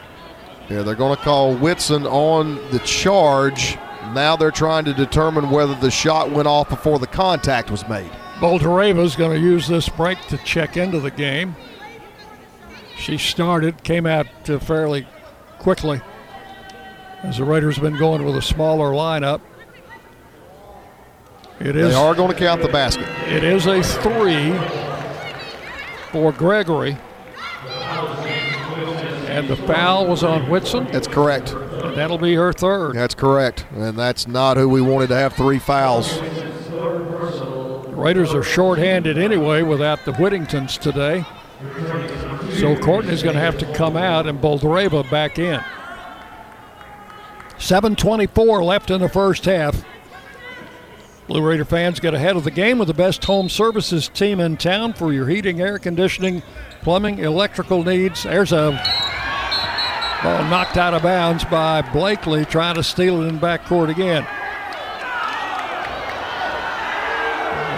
Yeah, they're going to call Whitson on the charge. Now they're trying to determine whether the shot went off before the contact was made. Boldareva's going to use this break to check into the game. She started, came out uh, fairly quickly as the Raiders have been going with a smaller lineup. It is They are going to count the basket. It is a three for Gregory. The foul was on Whitson. That's correct. And that'll be her third. That's correct. And that's not who we wanted to have three fouls. The Raiders are shorthanded anyway without the Whittingtons today. So Courtney's going to have to come out and Boldareva back in. 7.24 left in the first half. Blue Raider fans get ahead of the game with the best home services team in town for your heating, air conditioning, plumbing, electrical needs. There's a ball knocked out of bounds by Blakely trying to steal it in backcourt again.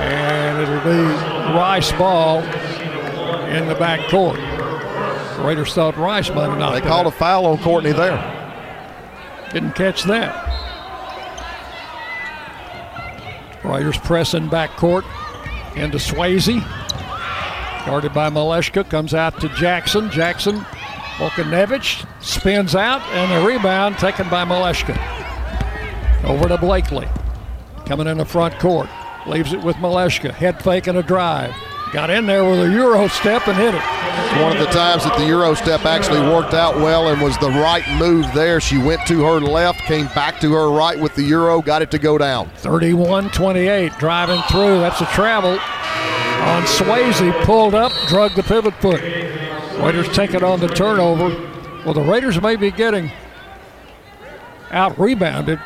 And it'll be Rice ball in the backcourt. Raiders thought Rice might have knocked They called a foul on Courtney there. Didn't catch that. Raiders pressing backcourt into Swayze. Guarded by Maleshka, comes out to Jackson. Jackson, Bukanevich spins out, and the rebound taken by Maleshka. Over to Blakely. Coming in the front court. Leaves it with Maleshka. Head fake and a drive. Got in there with a Euro step and hit it. One of the times that the Euro step actually worked out well and was the right move there. She went to her left, came back to her right with the Euro, got it to go down. 31 28, driving through. That's a travel on Swayze. Pulled up, drug the pivot foot. Raiders take it on the turnover. Well, the Raiders may be getting out rebounded,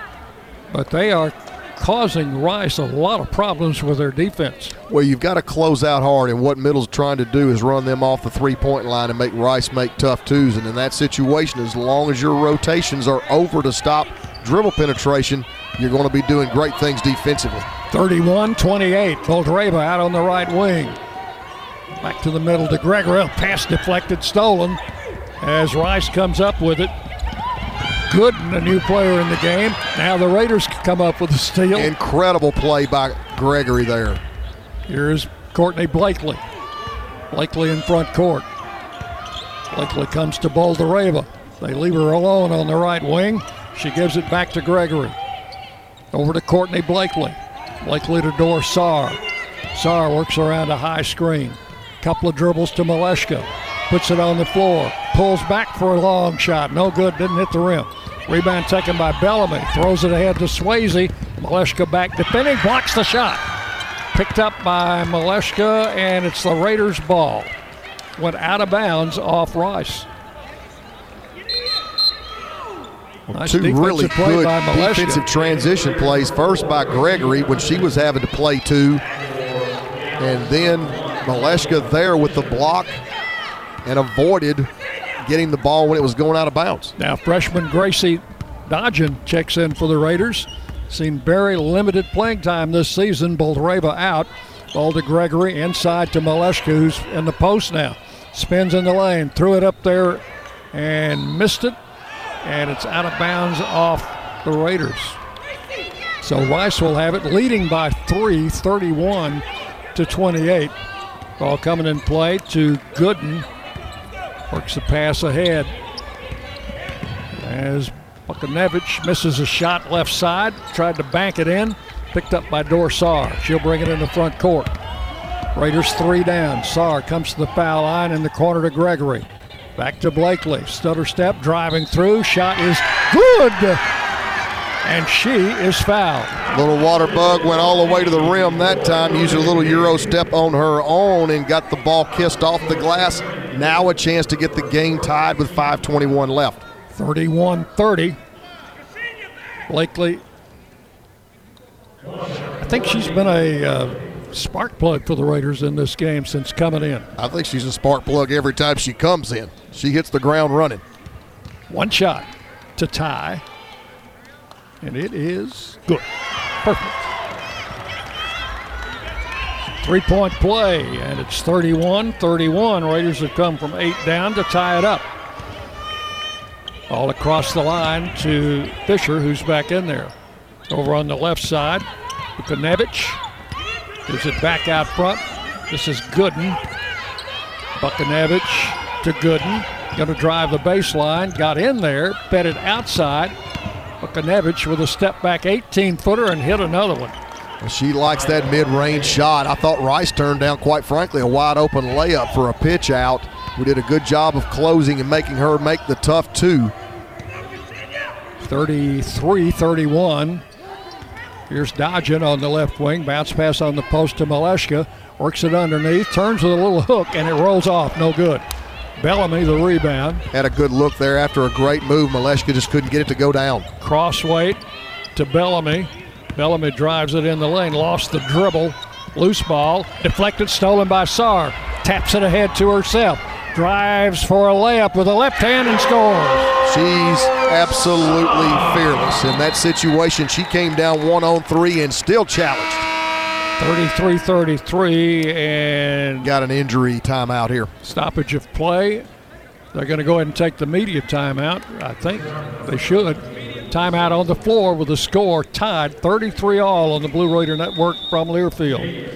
but they are causing Rice a lot of problems with their defense. Well, you've got to close out hard, and what Middle's trying to do is run them off the three point line and make Rice make tough twos. And in that situation, as long as your rotations are over to stop dribble penetration, you're going to be doing great things defensively. 31 28. Boldareva out on the right wing. Back to the middle to Gregory. Pass deflected, stolen as Rice comes up with it. Gooden, a new player in the game. Now the Raiders come up with a steal. Incredible play by Gregory there. Here's Courtney Blakely. Blakely in front court. Blakely comes to Boldareva. They leave her alone on the right wing. She gives it back to Gregory. Over to Courtney Blakely. Blakely to Dorsar. Sar works around a high screen. Couple of dribbles to Maleshka. Puts it on the floor. Pulls back for a long shot. No good. Didn't hit the rim. Rebound taken by Bellamy. Throws it ahead to Swayze. Maleshka back defending. Blocks the shot. Picked up by Maleshka, and it's the Raiders' ball. Went out of bounds off Rice. Nice Two really good defensive transition plays. First by Gregory when she was having to play two, and then Maleshka there with the block and avoided getting the ball when it was going out of bounds. Now, freshman Gracie Dodgen checks in for the Raiders. Seen very limited playing time this season. Boldareva out. Ball to Gregory inside to Maleshka, who's in the post now. Spins in the lane, threw it up there and missed it. And it's out of bounds off the Raiders. So Rice will have it leading by three, 31 to 28. Ball coming in play to Gooden. Works the pass ahead. As Bukanevich misses a shot left side, tried to bank it in, picked up by Dorsar. She'll bring it in the front court. Raiders three down. Sar comes to the foul line in the corner to Gregory. Back to Blakely. Stutter step, driving through. Shot is good. And she is fouled. Little water bug went all the way to the rim that time. Used a little Euro step on her own and got the ball kissed off the glass. Now a chance to get the game tied with 5:21 left. 31 30. Blakely, I think she's been a uh, spark plug for the Raiders in this game since coming in. I think she's a spark plug every time she comes in. She hits the ground running. One shot to tie, and it is good. Perfect. Three point play, and it's 31 31. Raiders have come from eight down to tie it up. All across the line to Fisher, who's back in there. Over on the left side, Bukanevich gives it back out front. This is Gooden. Bukanevich to Gooden. Going to drive the baseline. Got in there, fed it outside. Bukanevich with a step back 18 footer and hit another one. She likes that mid-range shot. I thought Rice turned down, quite frankly, a wide open layup for a pitch out. We did a good job of closing and making her make the tough two. 33 31. Here's Dodgen on the left wing. Bounce pass on the post to Maleshka. Works it underneath. Turns with a little hook, and it rolls off. No good. Bellamy, the rebound. Had a good look there after a great move. Maleshka just couldn't get it to go down. Crossweight to Bellamy. Bellamy drives it in the lane. Lost the dribble. Loose ball. Deflected, stolen by Sar. Taps it ahead to herself. Drives for a layup with a left hand and scores. She's absolutely fearless in that situation. She came down one on three and still challenged. 33 33 and got an injury timeout here. Stoppage of play. They're going to go ahead and take the media timeout. I think they should. Timeout on the floor with the score tied 33 all on the Blue Raider Network from Learfield.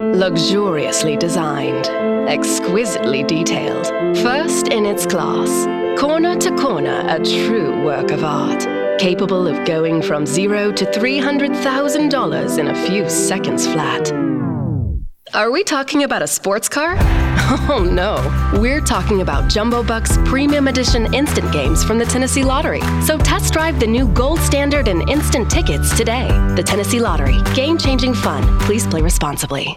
Luxuriously designed, exquisitely detailed, first in its class, corner to corner, a true work of art, capable of going from zero to $300,000 in a few seconds flat. Are we talking about a sports car? Oh no, we're talking about Jumbo Bucks Premium Edition instant games from the Tennessee Lottery. So test drive the new gold standard and instant tickets today. The Tennessee Lottery, game changing fun. Please play responsibly.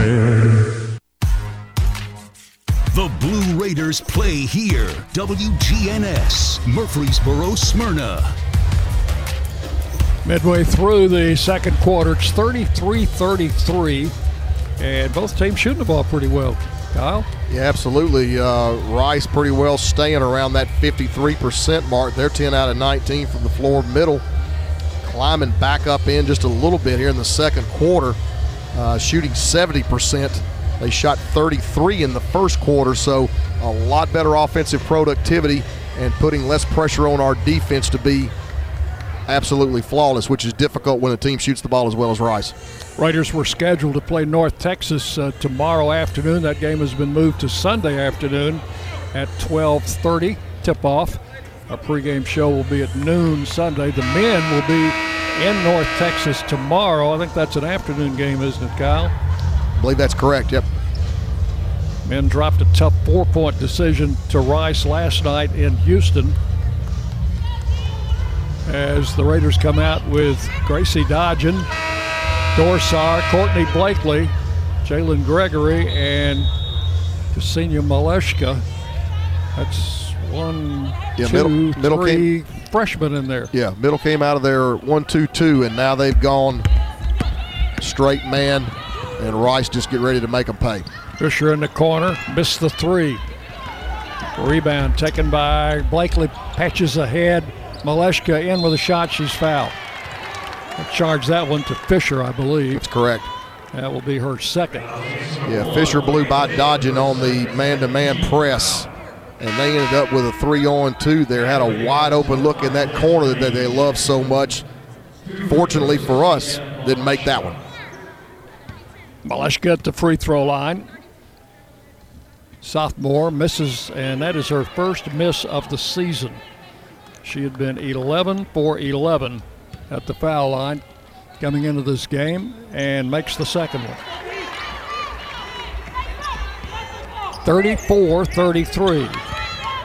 Blue Raiders play here. WGNS, Murfreesboro, Smyrna. Midway through the second quarter, it's 33 33, and both teams shooting the ball pretty well. Kyle? Yeah, absolutely. Uh, Rice pretty well staying around that 53% mark. They're 10 out of 19 from the floor middle. Climbing back up in just a little bit here in the second quarter, uh, shooting 70%. They shot 33 in the first quarter, so a lot better offensive productivity and putting less pressure on our defense to be absolutely flawless, which is difficult when a team shoots the ball as well as Rice. Raiders were scheduled to play North Texas uh, tomorrow afternoon. That game has been moved to Sunday afternoon at 12:30 tip-off. Our pregame show will be at noon Sunday. The men will be in North Texas tomorrow. I think that's an afternoon game, isn't it, Kyle? I believe that's correct. Yep. Men dropped a tough four-point decision to Rice last night in Houston. As the Raiders come out with Gracie Dodgen, Dorsar, Courtney Blakely, Jalen Gregory, and Ksenia Maleshka. That's one, Yeah, two, middle- middle three freshmen in there. Yeah, middle came out of there one, two, two, and now they've gone straight man, and Rice just get ready to make them pay. Fisher in the corner, missed the three. Rebound taken by Blakely, patches ahead. Maleshka in with a shot, she's fouled. Charge that one to Fisher, I believe. That's correct. That will be her second. Yeah, Fisher blew by Dodgen on the man-to-man press, and they ended up with a three-on-two there. Had a wide open look in that corner that they love so much. Fortunately for us, didn't make that one. Maleshka at the free throw line. Sophomore misses, and that is her first miss of the season. She had been 11 for 11 at the foul line coming into this game and makes the second one. 34 33.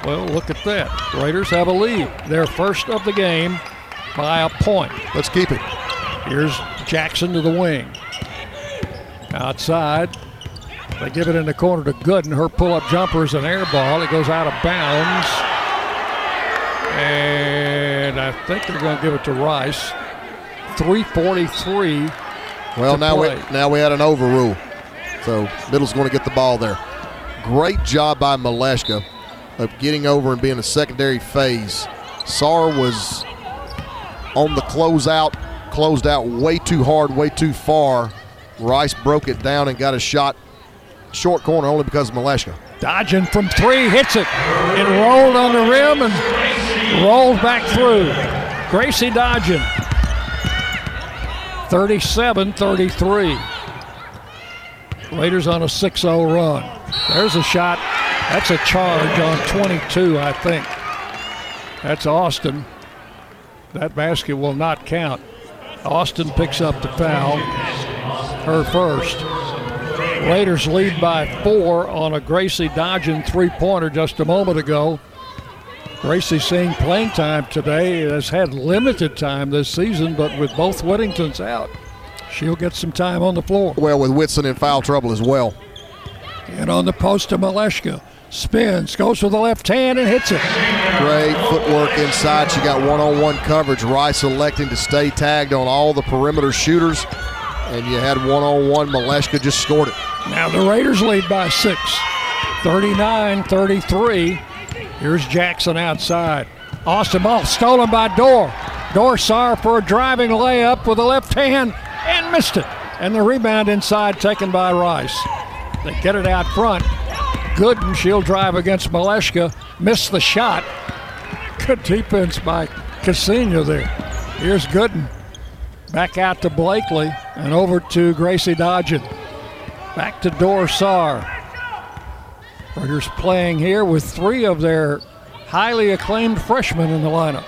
Well, look at that. Raiders have a lead. Their first of the game by a point. Let's keep it. Here's Jackson to the wing. Outside. They give it in the corner to Gooden. Her pull up jumper is an air ball. It goes out of bounds. And I think they're going to give it to Rice. 343. Well, now we now we had an overrule, so Middle's going to get the ball there. Great job by Maleshka of getting over and being a secondary phase. Sar was on the closeout, closed out way too hard, way too far. Rice broke it down and got a shot short corner only because of Maleshka. Dodgen from three, hits it. It rolled on the rim and rolled back through. Gracie Dodgen. 37 33. Raiders on a 6 0 run. There's a shot. That's a charge on 22, I think. That's Austin. That basket will not count. Austin picks up the foul. Her first. Raiders lead by four on a Gracie Dodgen three pointer just a moment ago. Gracie seeing playing time today has had limited time this season, but with both Whittingtons out, she'll get some time on the floor. Well, with Whitson in foul trouble as well. And on the post to Maleshka. Spins, goes with the left hand and hits it. Great footwork inside. She got one on one coverage. Rice electing to stay tagged on all the perimeter shooters. And you had one on one. Maleshka just scored it. Now the Raiders lead by six, 39 33. Here's Jackson outside. Austin ball stolen by Dorr. Dorsar for a driving layup with a left hand and missed it. And the rebound inside taken by Rice. They get it out front. Gooden, she'll drive against Maleshka. Missed the shot. Good defense by Casino there. Here's Gooden. Back out to Blakely and over to Gracie Dodgen. Back to Dorsar. Raiders playing here with three of their highly acclaimed freshmen in the lineup.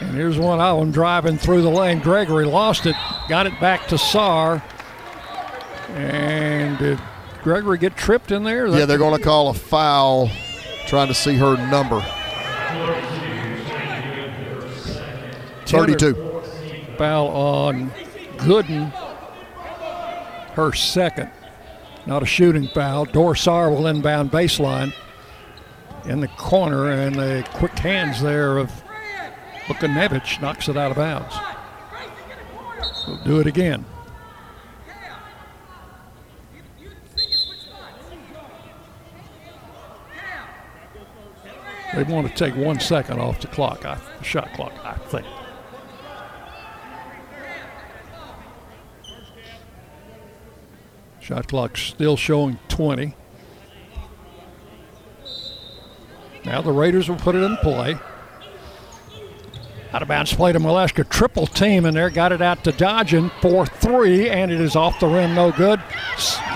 And here's one Owen driving through the lane. Gregory lost it, got it back to Sar. And did Gregory get tripped in there? Yeah, they're going to call a foul, trying to see her number. 32. Foul on Gooden, her second. Not a shooting foul. Dorsar will inbound baseline in the corner, and the quick hands there of Bukanevich knocks it out of bounds. We'll do it again. They want to take one second off the clock, the shot clock, I think. Shot clock still showing 20. Now the Raiders will put it in play. Out of bounds play to Maleshka. Triple team in there. Got it out to Dodgen for three, and it is off the rim. No good.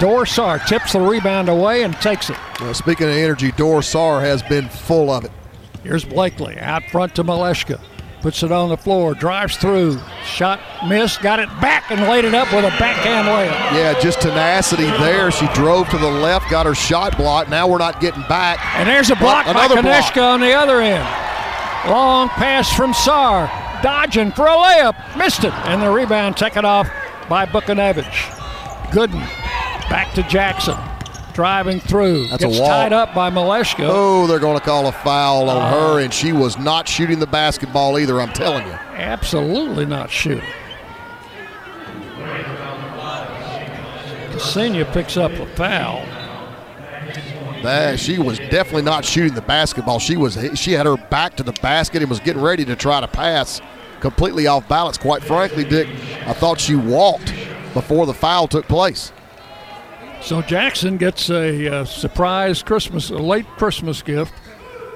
Dorsar tips the rebound away and takes it. Well, speaking of energy, Dorsar has been full of it. Here's Blakely out front to Maleshka. Puts it on the floor, drives through, shot missed, got it back and laid it up with a backhand layup. Yeah, just tenacity there. She drove to the left, got her shot blocked. Now we're not getting back. And there's a block Another by block. On the other end. Long pass from Sar, Dodgen for a layup, missed it, and the rebound taken off by Bukanevich. Gooden back to Jackson, driving through, That's a gets wall. tied up by Maleshka. Oh, they're going to call a foul on Uh, her, and she was not shooting the basketball either, I'm telling you. Absolutely not shooting. Ksenia picks up a foul. That, she was definitely not shooting the basketball. She was she had her back to the basket and was getting ready to try to pass, completely off balance. Quite frankly, Dick, I thought she walked before the foul took place. So Jackson gets a, uh surprise Christmas, a late Christmas gift.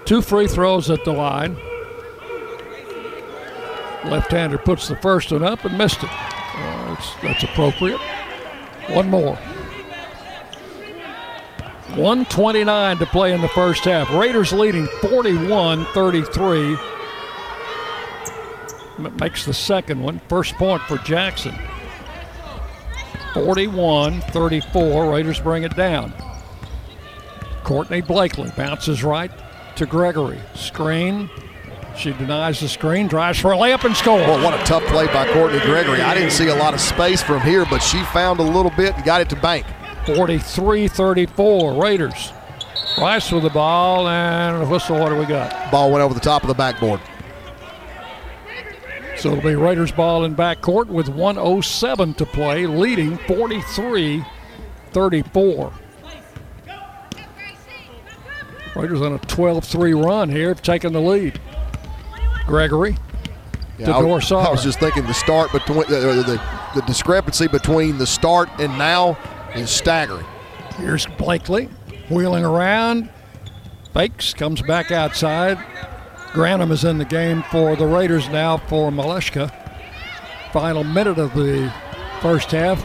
Two free throws at the line. Left-hander puts the first one up and missed it. Uh, that's, that's appropriate. One more. 129 to play in the first half. Raiders leading 41-33. Makes the second one. First point for Jackson. 41 34. Raiders bring it down. Courtney Blakely bounces right to Gregory. Screen. She denies the screen, drives for a layup and scores. Well, what a tough play by Courtney Gregory. I didn't see a lot of space from here, but she found a little bit and got it to bank. 43 34. Raiders. Rice with the ball and whistle. What do we got? Ball went over the top of the backboard. So it'll be Raiders ball in backcourt with 107 to play, leading 43 34. Raiders on a 12 3 run here, taking the lead. Gregory Yeah, to I, was- I was just thinking the start between uh, the, the discrepancy between the start and now is staggering. Here's Blakely wheeling around. Fakes, comes back outside. Granham is in the game for the Raiders now for Maleshka. Final minute of the first half.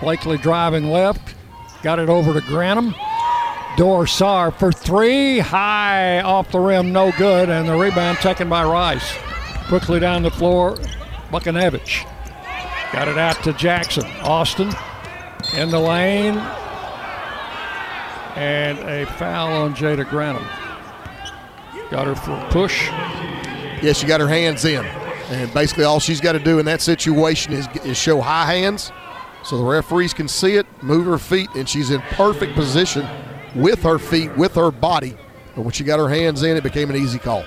Blakely driving left. Got it over to Granham. Dorsar for three. High off the rim, no good. And the rebound taken by Rice. Quickly down the floor, Bukanevich. Got it out to Jackson. Austin in the lane. And a foul on Jada Granham. Got her for a push. Yeah, she got her hands in. And basically, all she's got to do in that situation is, is show high hands so the referees can see it, move her feet, and she's in perfect position with her feet, with her body. But when she got her hands in, it became an easy call.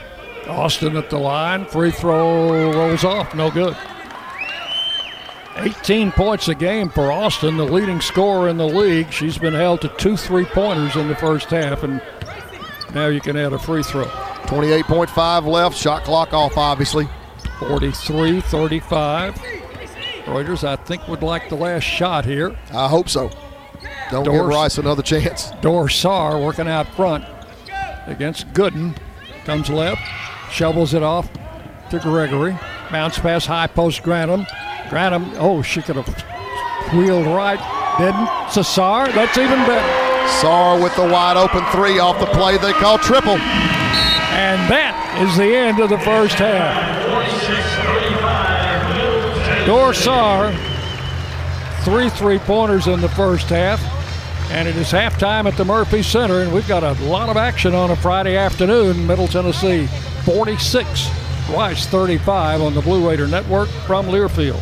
Austin at the line. Free throw rolls off. No good. 18 points a game for Austin, the leading scorer in the league. She's been held to two three pointers in the first half, and now you can add a free throw. 28.5 left, shot clock off, obviously. 43 35. Raiders, I think, would like the last shot here. I hope so. Don't give Dors- Rice another chance. Dorsar working out front against Gooden. Comes left, shovels it off to Gregory. Bounce pass, high post Grantham. Grantham, oh, she could have wheeled right. Didn't. Sassar, that's even better. Sar with the wide open three off the play they call triple. And that is the end of the first half. Dorsar, three three pointers in the first half. And it is halftime at the Murphy Center, and we've got a lot of action on a Friday afternoon. Middle Tennessee 46, Rice 35 on the Blue Raider Network from Learfield.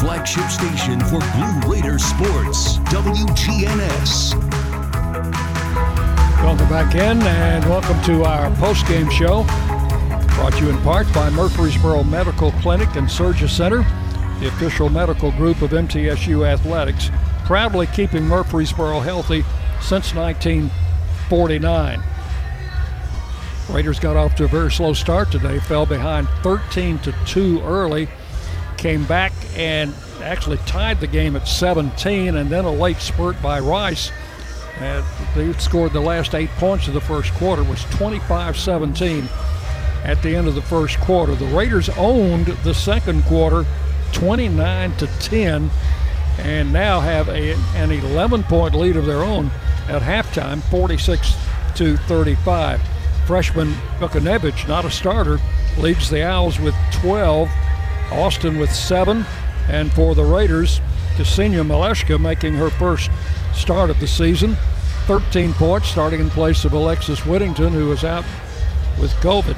Flagship station for Blue Raider sports, WGNS. Welcome back in and welcome to our post-game show. Brought to you in part by Murfreesboro Medical Clinic and Surgery Center, the official medical group of MTSU Athletics, proudly keeping Murfreesboro healthy since 1949. Raiders got off to a very slow start today, fell behind 13 to 2 early, came back and actually tied the game at 17, and then a late spurt by Rice. And they scored the last eight points of the first quarter, was 25 17 at the end of the first quarter. The Raiders owned the second quarter 29 to 10 and now have a, an 11 point lead of their own at halftime 46 to 35 freshman Bukanevich, not a starter, leads the Owls with 12. Austin with seven. And for the Raiders, Ksenia Maleshka making her first start of the season. 13 points, starting in place of Alexis Whittington, who was out with COVID.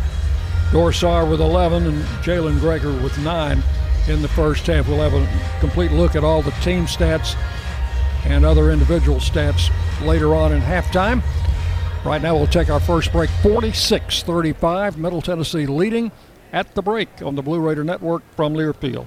Dorsar with 11 and Jalen Gregory with nine in the first half. We'll have a complete look at all the team stats and other individual stats later on in halftime. Right now, we'll take our first break 46 35. Middle Tennessee leading at the break on the Blue Raider Network from Learfield.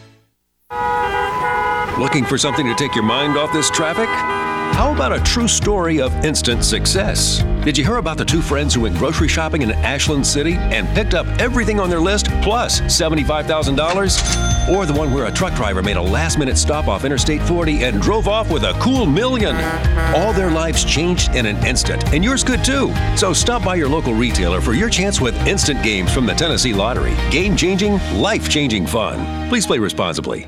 Looking for something to take your mind off this traffic? How about a true story of instant success? Did you hear about the two friends who went grocery shopping in Ashland City and picked up everything on their list plus $75,000? Or the one where a truck driver made a last minute stop off Interstate 40 and drove off with a cool million? All their lives changed in an instant, and yours could too. So stop by your local retailer for your chance with instant games from the Tennessee Lottery. Game changing, life changing fun. Please play responsibly.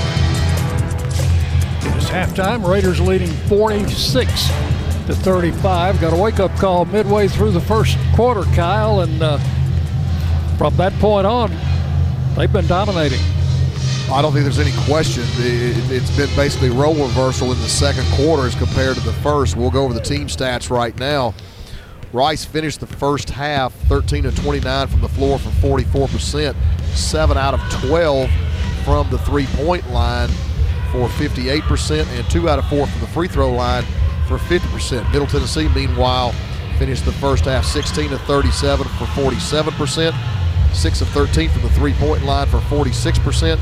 Halftime. Raiders leading 46 to 35. Got a wake up call midway through the first quarter, Kyle, and uh, from that point on, they've been dominating. I don't think there's any question. It, has been basically role reversal in the second quarter as compared to the first. We'll go over the team stats right now. Rice finished the first half 13 to 29 from the floor for 44%, 7 out of 12 from the three point line for 58%, and 2 out of 4 from the free throw line for 50%. Middle Tennessee, meanwhile, finished the first half 16 to 37 for 47%, 6 of 13 from the three point line for 46%,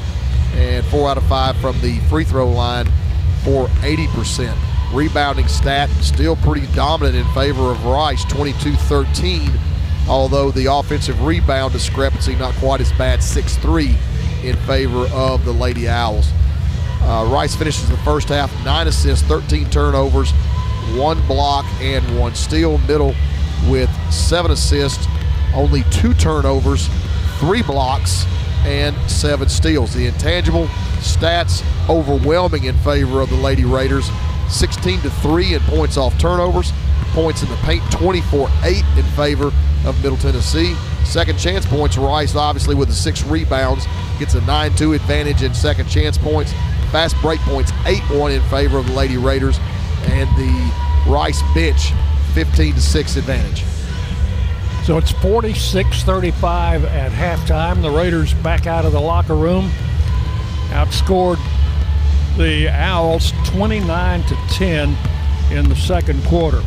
and 4 out of 5 from the free throw line for 80%. Rebounding stat still pretty dominant in favor of Rice, 22 13, although the offensive rebound discrepancy not quite as bad, 6 3 in favor of the Lady Owls. Uh, Rice finishes the first half, nine assists, 13 turnovers, one block, and one steal. Middle with seven assists, only two turnovers, three blocks, and seven steals. The intangible stats overwhelming in favor of the Lady Raiders. 16 to 3 in points off turnovers, points in the paint 24 8 in favor of Middle Tennessee. Second chance points, Rice obviously with the six rebounds gets a 9 2 advantage in second chance points. Fast break points 8 1 in favor of the Lady Raiders, and the Rice bench 15 to 6 advantage. So it's 46 35 at halftime. The Raiders back out of the locker room, outscored the Owls 29 to 10 in the second quarter.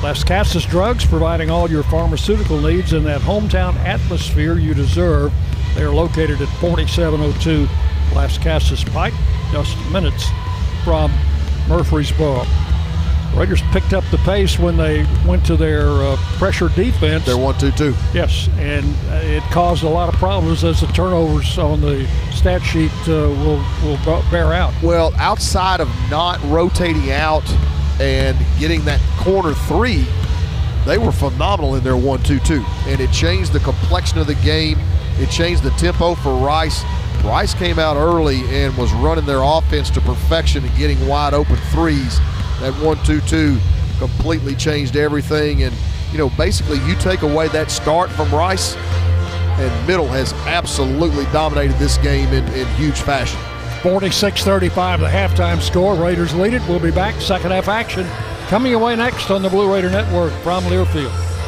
Lascassas Drugs providing all your pharmaceutical needs in that hometown atmosphere you deserve. They are located at 4702 Lascassas Pike, just minutes from Murfreesboro. Raiders picked up the pace when they went to their uh, pressure defense. They're 1 2 2. Yes, and uh, it caused a lot of problems as the turnovers on the stat sheet uh, will, will bear out. Well, outside of not rotating out and getting that corner three, they were phenomenal in their 1 2 2. And it changed the complexion of the game, it changed the tempo for Rice. Rice came out early and was running their offense to perfection and getting wide open threes that 1-2-2 completely changed everything. And, you know, basically you take away that start from Rice, and Middle has absolutely dominated this game in, in huge fashion. 46-35 the halftime score. Raiders lead it. We'll be back. Second half action coming away next on the Blue Raider Network from Learfield.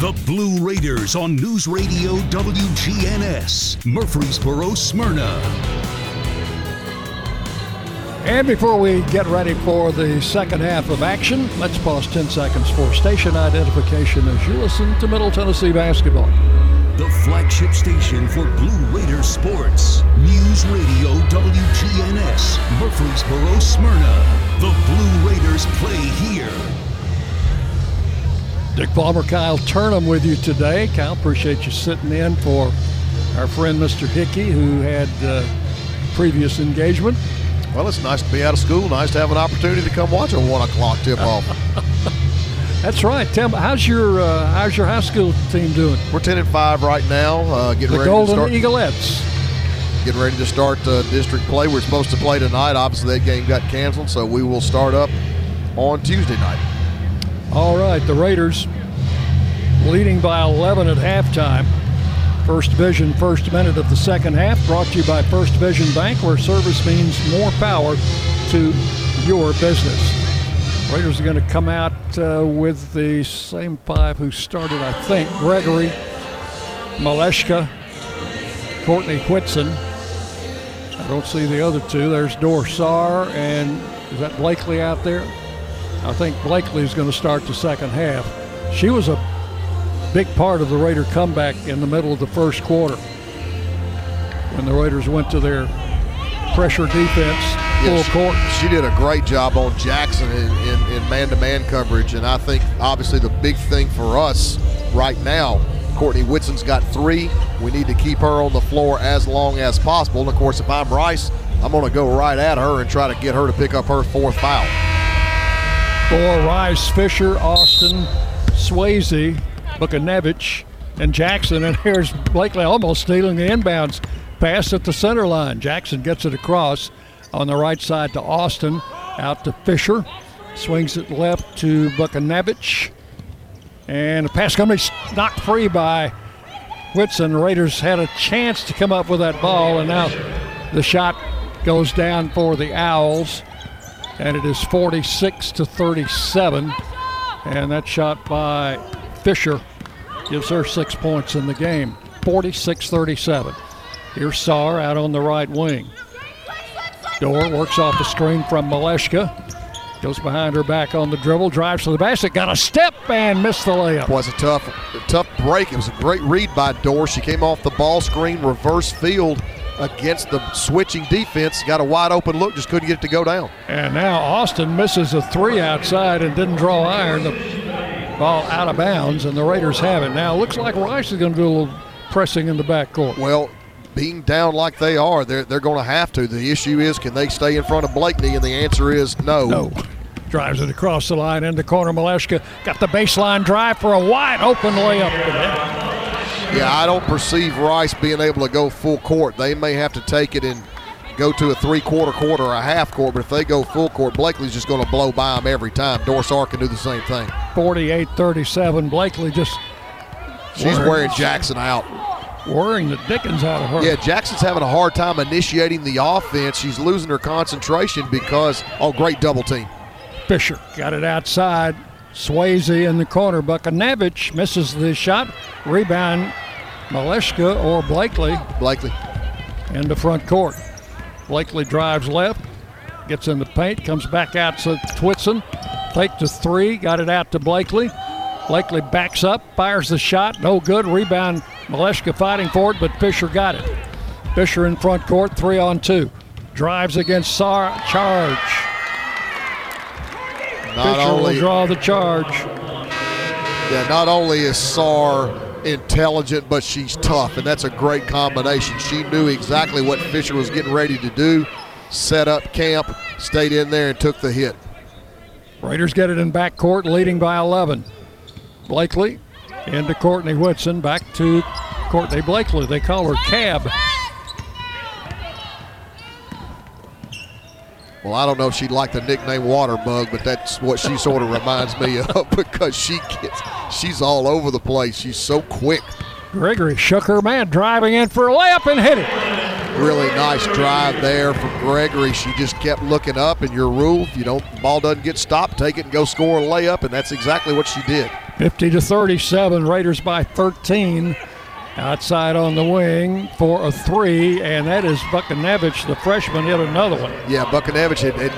The Blue Raiders on News Radio WGNS, Murfreesboro, Smyrna. And before we get ready for the second half of action, let's pause 10 seconds for station identification as you listen to Middle Tennessee basketball. The flagship station for Blue Raider sports. News Radio WGNS, Murfreesboro, Smyrna. The Blue Raiders play here. Dick Palmer, Kyle Turnham with you today. Kyle, appreciate you sitting in for our friend Mr. Hickey, who had uh, previous engagement. Well, it's nice to be out of school. Nice to have an opportunity to come watch a one o'clock tip off. That's right. Tim, how's your uh, how's your high school team doing? We're ten and five right now. Uh, getting the ready Golden to start. Eaglettes. Getting ready to start uh, district play. We're supposed to play tonight. Obviously, that game got canceled, so we will start up on Tuesday night. All right, the Raiders leading by 11 at halftime. First Division, first minute of the second half, brought to you by First Division Bank, where service means more power to your business. Raiders are going to come out uh, with the same five who started, I think. Gregory, Maleshka, Courtney Whitson. I don't see the other two. There's Dorsar, and is that Blakely out there? I think Blakely is going to start the second half. She was a big part of the Raider comeback in the middle of the first quarter when the Raiders went to their pressure defense full Yeah, she- court. She did a great job on Jackson in, in, in man-to-man coverage, and I think obviously the big thing for us right now, Courtney Whitson's got three. We need to keep her on the floor as long as possible. And of course, if I'm Rice, I'm going to go right at her and try to get her to pick up her fourth foul. For Rice, Fisher, Austin, Swayze, Bukanevich, and Jackson. And here's Blakely almost stealing the inbounds pass at the center line. Jackson gets it across on the right side to Austin, out to Fisher. Swings it left to Bukanevich. And the pass coming knocked free by Whitson. Raiders had a chance to come up with that ball, and now the shot goes down for the Owls and it is 46 to 37. And that shot by Fisher gives her six points in the game. 46 37. Here's Saar out on the right wing. Door works off the screen from Maleshka. Goes behind her back on the dribble, drives to the basket, got a step and missed the layup. was a tough, a tough break. It was a great read by Dorr. She came off the ball screen, reverse field against the switching defense. Got a wide open look, just couldn't get it to go down. And now Austin misses a three outside and didn't draw iron. The Ball out of bounds, and the Raiders have it. Now, it looks like Rice is going to do a little pressing in the backcourt. Well, being down like they are, they're, they're going to have to. The issue is, can they stay in front of Blakeney? And the answer is no. No. Drives it across the line into corner. Maleshka got the baseline drive for a wide open layup. Yeah, I don't perceive Rice being able to go full court. They may have to take it and go to a three-quarter court or a half court, but if they go full court, Blakeney's just going to blow by them every time. Dorsar can do the same thing. 48-37. Blakeney just She's wearing Jackson out. Worrying the Dickens out of her. Yeah, Jackson's having a hard time initiating the offense. She's losing her concentration because, oh, great double team. Fisher got it outside. Swayze in the corner. Bukanevich misses the shot. Rebound, Maleshka or Blakely. Blakely. Into front court. Blakely drives left, gets in the paint, comes back out to Whitson. Fake to three, got it out to Blakely. Blakely backs up, fires the shot, no good. Rebound, Maleshka fighting for it, but Fisher got it. Fisher in front court, three on two. Drives against Sar- Charge. Not Fisher only will draw the charge. Yeah, not only is Sar intelligent, but she's tough, and that's a great combination. She knew exactly what Fisher was getting ready to do, set up camp, stayed in there, and took the hit. Raiders get it in back court, leading by 11. Blakely into Courtney Whitson, back to Courtney Blakely. They call her Cab. Well, I don't know if she'd like the nickname Waterbug, but that's what she sort of reminds me of because she gets, she's all over the place. She's so quick. Gregory shook her man, driving in for a layup and hit it. Really nice drive there from Gregory. She just kept looking up, and your rule, if you don't, ball doesn't get stopped, take it and go score a layup, and that's exactly what she did. 50 to 37, Raiders by 13. Outside on the wing for a three, and that is Bukanevich, the freshman, hit another one. Yeah, Bukanevich had, had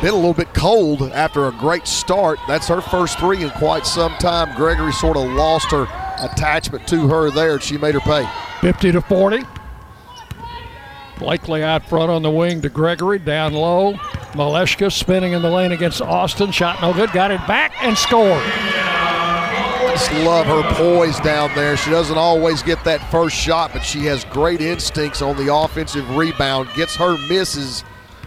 been a little bit cold after a great start. That's her first three in quite some time. Gregory sort of lost her attachment to her there, and she made her pay. 50 to 40. Blakely out front on the wing to Gregory, down low. Maleshka spinning in the lane against Austin. Shot no good, got it back and scored. Just love her poise down there. She doesn't always get that first shot, but she has great instincts on the offensive rebound. Gets her misses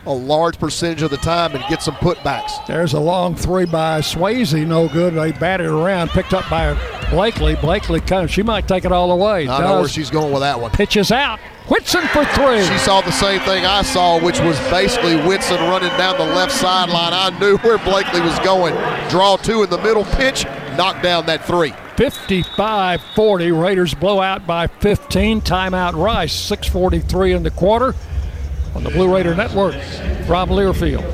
a large percentage of the time and gets some putbacks. There's a long three by Swayze, no good. They batted around, picked up by Blakely. Blakely of, she might take it all the way. I know where she's going with that one. Pitches out. Whitson for three. She saw the same thing I saw, which was basically Whitson running down the left sideline. I knew where Blakely was going. Draw two in the middle, pitch, knock down that three. 55 40. Raiders blow out by 15. Timeout Rice. 6.43 in the quarter on the Blue Raider Network from Learfield.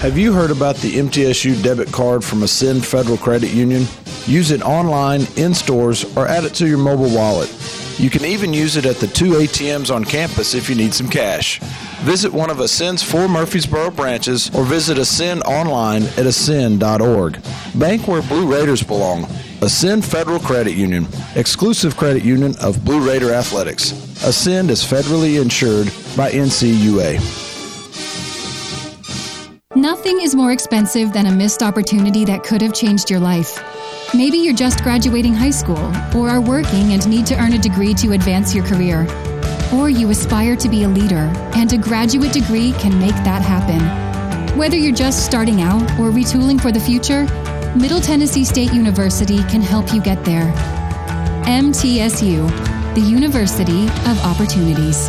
Have you heard about the MTSU debit card from Ascend Federal Credit Union? Use it online, in stores, or add it to your mobile wallet. You can even use it at the two ATMs on campus if you need some cash. Visit one of Ascend's four Murfreesboro branches or visit Ascend online at ascend.org. Bank where Blue Raiders belong. Ascend Federal Credit Union, exclusive credit union of Blue Raider Athletics. Ascend is federally insured by NCUA. Nothing is more expensive than a missed opportunity that could have changed your life. Maybe you're just graduating high school, or are working and need to earn a degree to advance your career. Or you aspire to be a leader, and a graduate degree can make that happen. Whether you're just starting out or retooling for the future, Middle Tennessee State University can help you get there. MTSU, the University of Opportunities.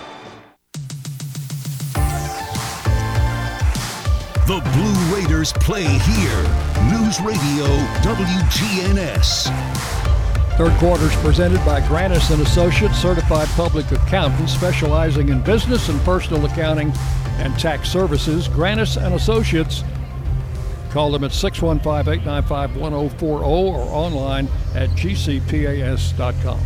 The Blue Raiders play here. News Radio WGNS. Third quarter is presented by Granis and Associates, certified public accountants specializing in business and personal accounting and tax services. Granis and Associates. Call them at 615-895-1040 or online at gcpas.com.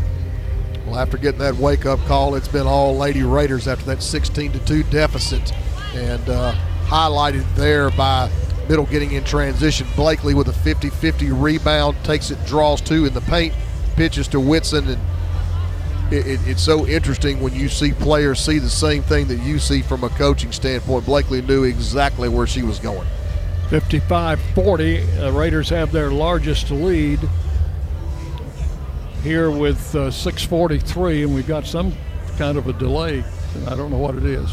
Well, after getting that wake-up call, it's been all Lady Raiders after that 16 to two deficit, and uh, highlighted there by Middle getting in transition. Blakely with a 50-50 rebound takes it, draws two in the paint, pitches to Whitson, and it, it, it's so interesting when you see players see the same thing that you see from a coaching standpoint. Blakely knew exactly where she was going. 55 40. Uh, Raiders have their largest lead here with uh, 643, and we've got some kind of a delay. I don't know what it is.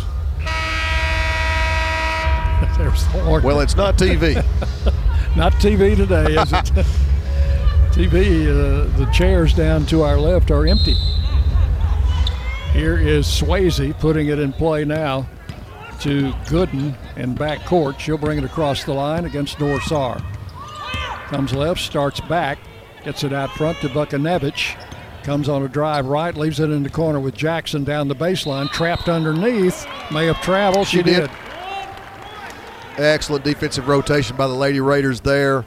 There's the. Well, it's not TV. not TV today, is it? TV, uh, the chairs down to our left are empty. Here is Swayze putting it in play now to Gooden in back court. She'll bring it across the line against Dorsar. Comes left, starts back, gets it out front to Bukanevich. Comes on a drive right, leaves it in the corner with Jackson down the baseline, trapped underneath. May have traveled. She, She did. did. Excellent defensive rotation by the Lady Raiders there.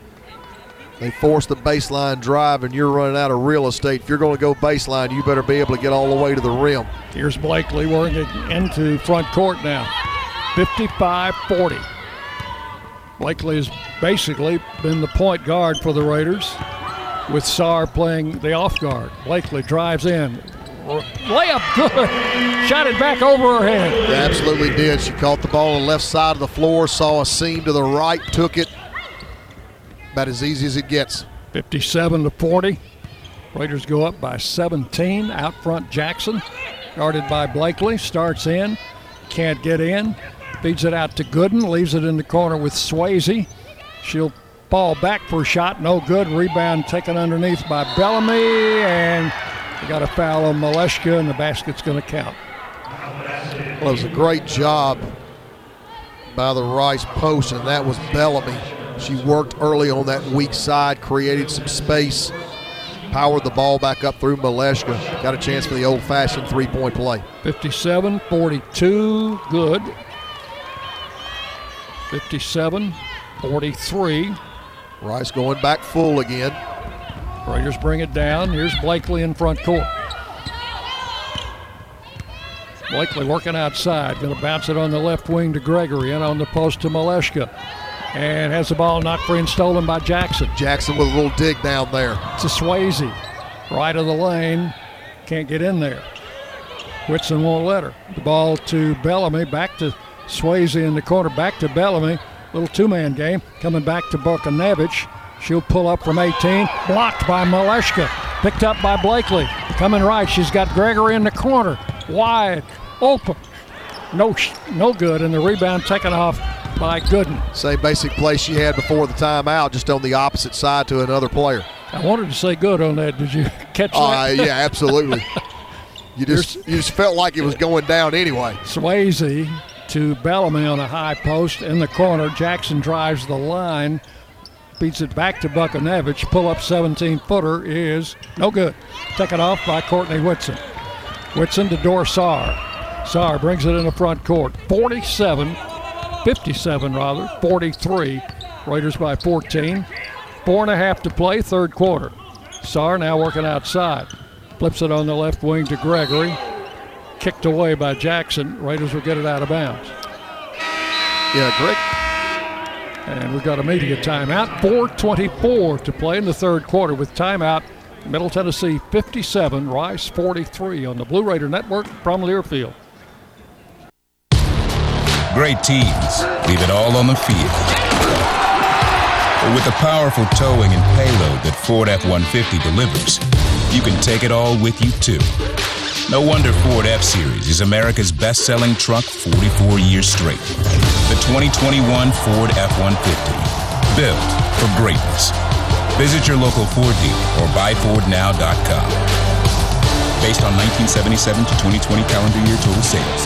They force the baseline drive, and you're running out of real estate. If you're going to go baseline, you better be able to get all the way to the rim. Here's Blakely working into front court now. 55 40. Blakely has basically been the point guard for the Raiders, with Saar playing the off guard. Blakely drives in. Layup good. Shot it back over her head. They absolutely did. She caught the ball on the left side of the floor, saw a seam to the right, took it. About as easy as it gets. 57 to 40. Raiders go up by 17. Out front, Jackson, guarded by Blakely, starts in, can't get in, feeds it out to Gooden, leaves it in the corner with Swayze. She'll ball back for a shot, no good. Rebound taken underneath by Bellamy, and they got a foul on Maleshka, and the basket's going to count. Well, it was a great job by the Rice post, and that was Bellamy. She worked early on that weak side, created some space, powered the ball back up through Maleshka. Got a chance for the old fashioned three point play. 57 42, good. 57 43. Rice going back full again. Raiders bring it down. Here's Blakely in front court. Blakely working outside. Going to bounce it on the left wing to Gregory and on the post to Maleshka. And has the ball knocked free and stolen by Jackson. Jackson with a little dig down there. To Swayze. Right of the lane. Can't get in there. Whitson won't let her. The ball to Bellamy. Back to Swayze in the corner. Back to Bellamy. Little two man game. Coming back to Bukanevich. She'll pull up from 18. Blocked by Maleshka. Picked up by Blakely. Coming right. She's got Gregory in the corner. Wide. Open. No, no good. And the rebound taken off by Gooden. Same basic play she had before the timeout, just on the opposite side to another player. I wanted to say good on that. Did you catch that? Uh, yeah, absolutely. You just you just felt like it was going down anyway. Swayze to Bellamy on a high post in the corner. Jackson drives the line, beats it back to Bukanevich. Pull up 17 footer is no good. Taken off by Courtney Whitson. Whitson to Dorsar. Sar brings it in the front court. 47, 57 rather, 43. Raiders by 14. Four and a half to play, third quarter. Sar now working outside. Flips it on the left wing to Gregory. Kicked away by Jackson. Raiders will get it out of bounds. Yeah, Greg. And we've got a media timeout. 4.24 to play in the third quarter with timeout. Middle Tennessee 57, Rice 43 on the Blue Raider Network from Learfield. Great teams leave it all on the field. But with the powerful towing and payload that Ford F 150 delivers, you can take it all with you too. No wonder Ford F Series is America's best selling truck 44 years straight. The 2021 Ford F 150. Built for greatness. Visit your local Ford dealer or buyfordnow.com. Based on 1977 to 2020 calendar year total sales.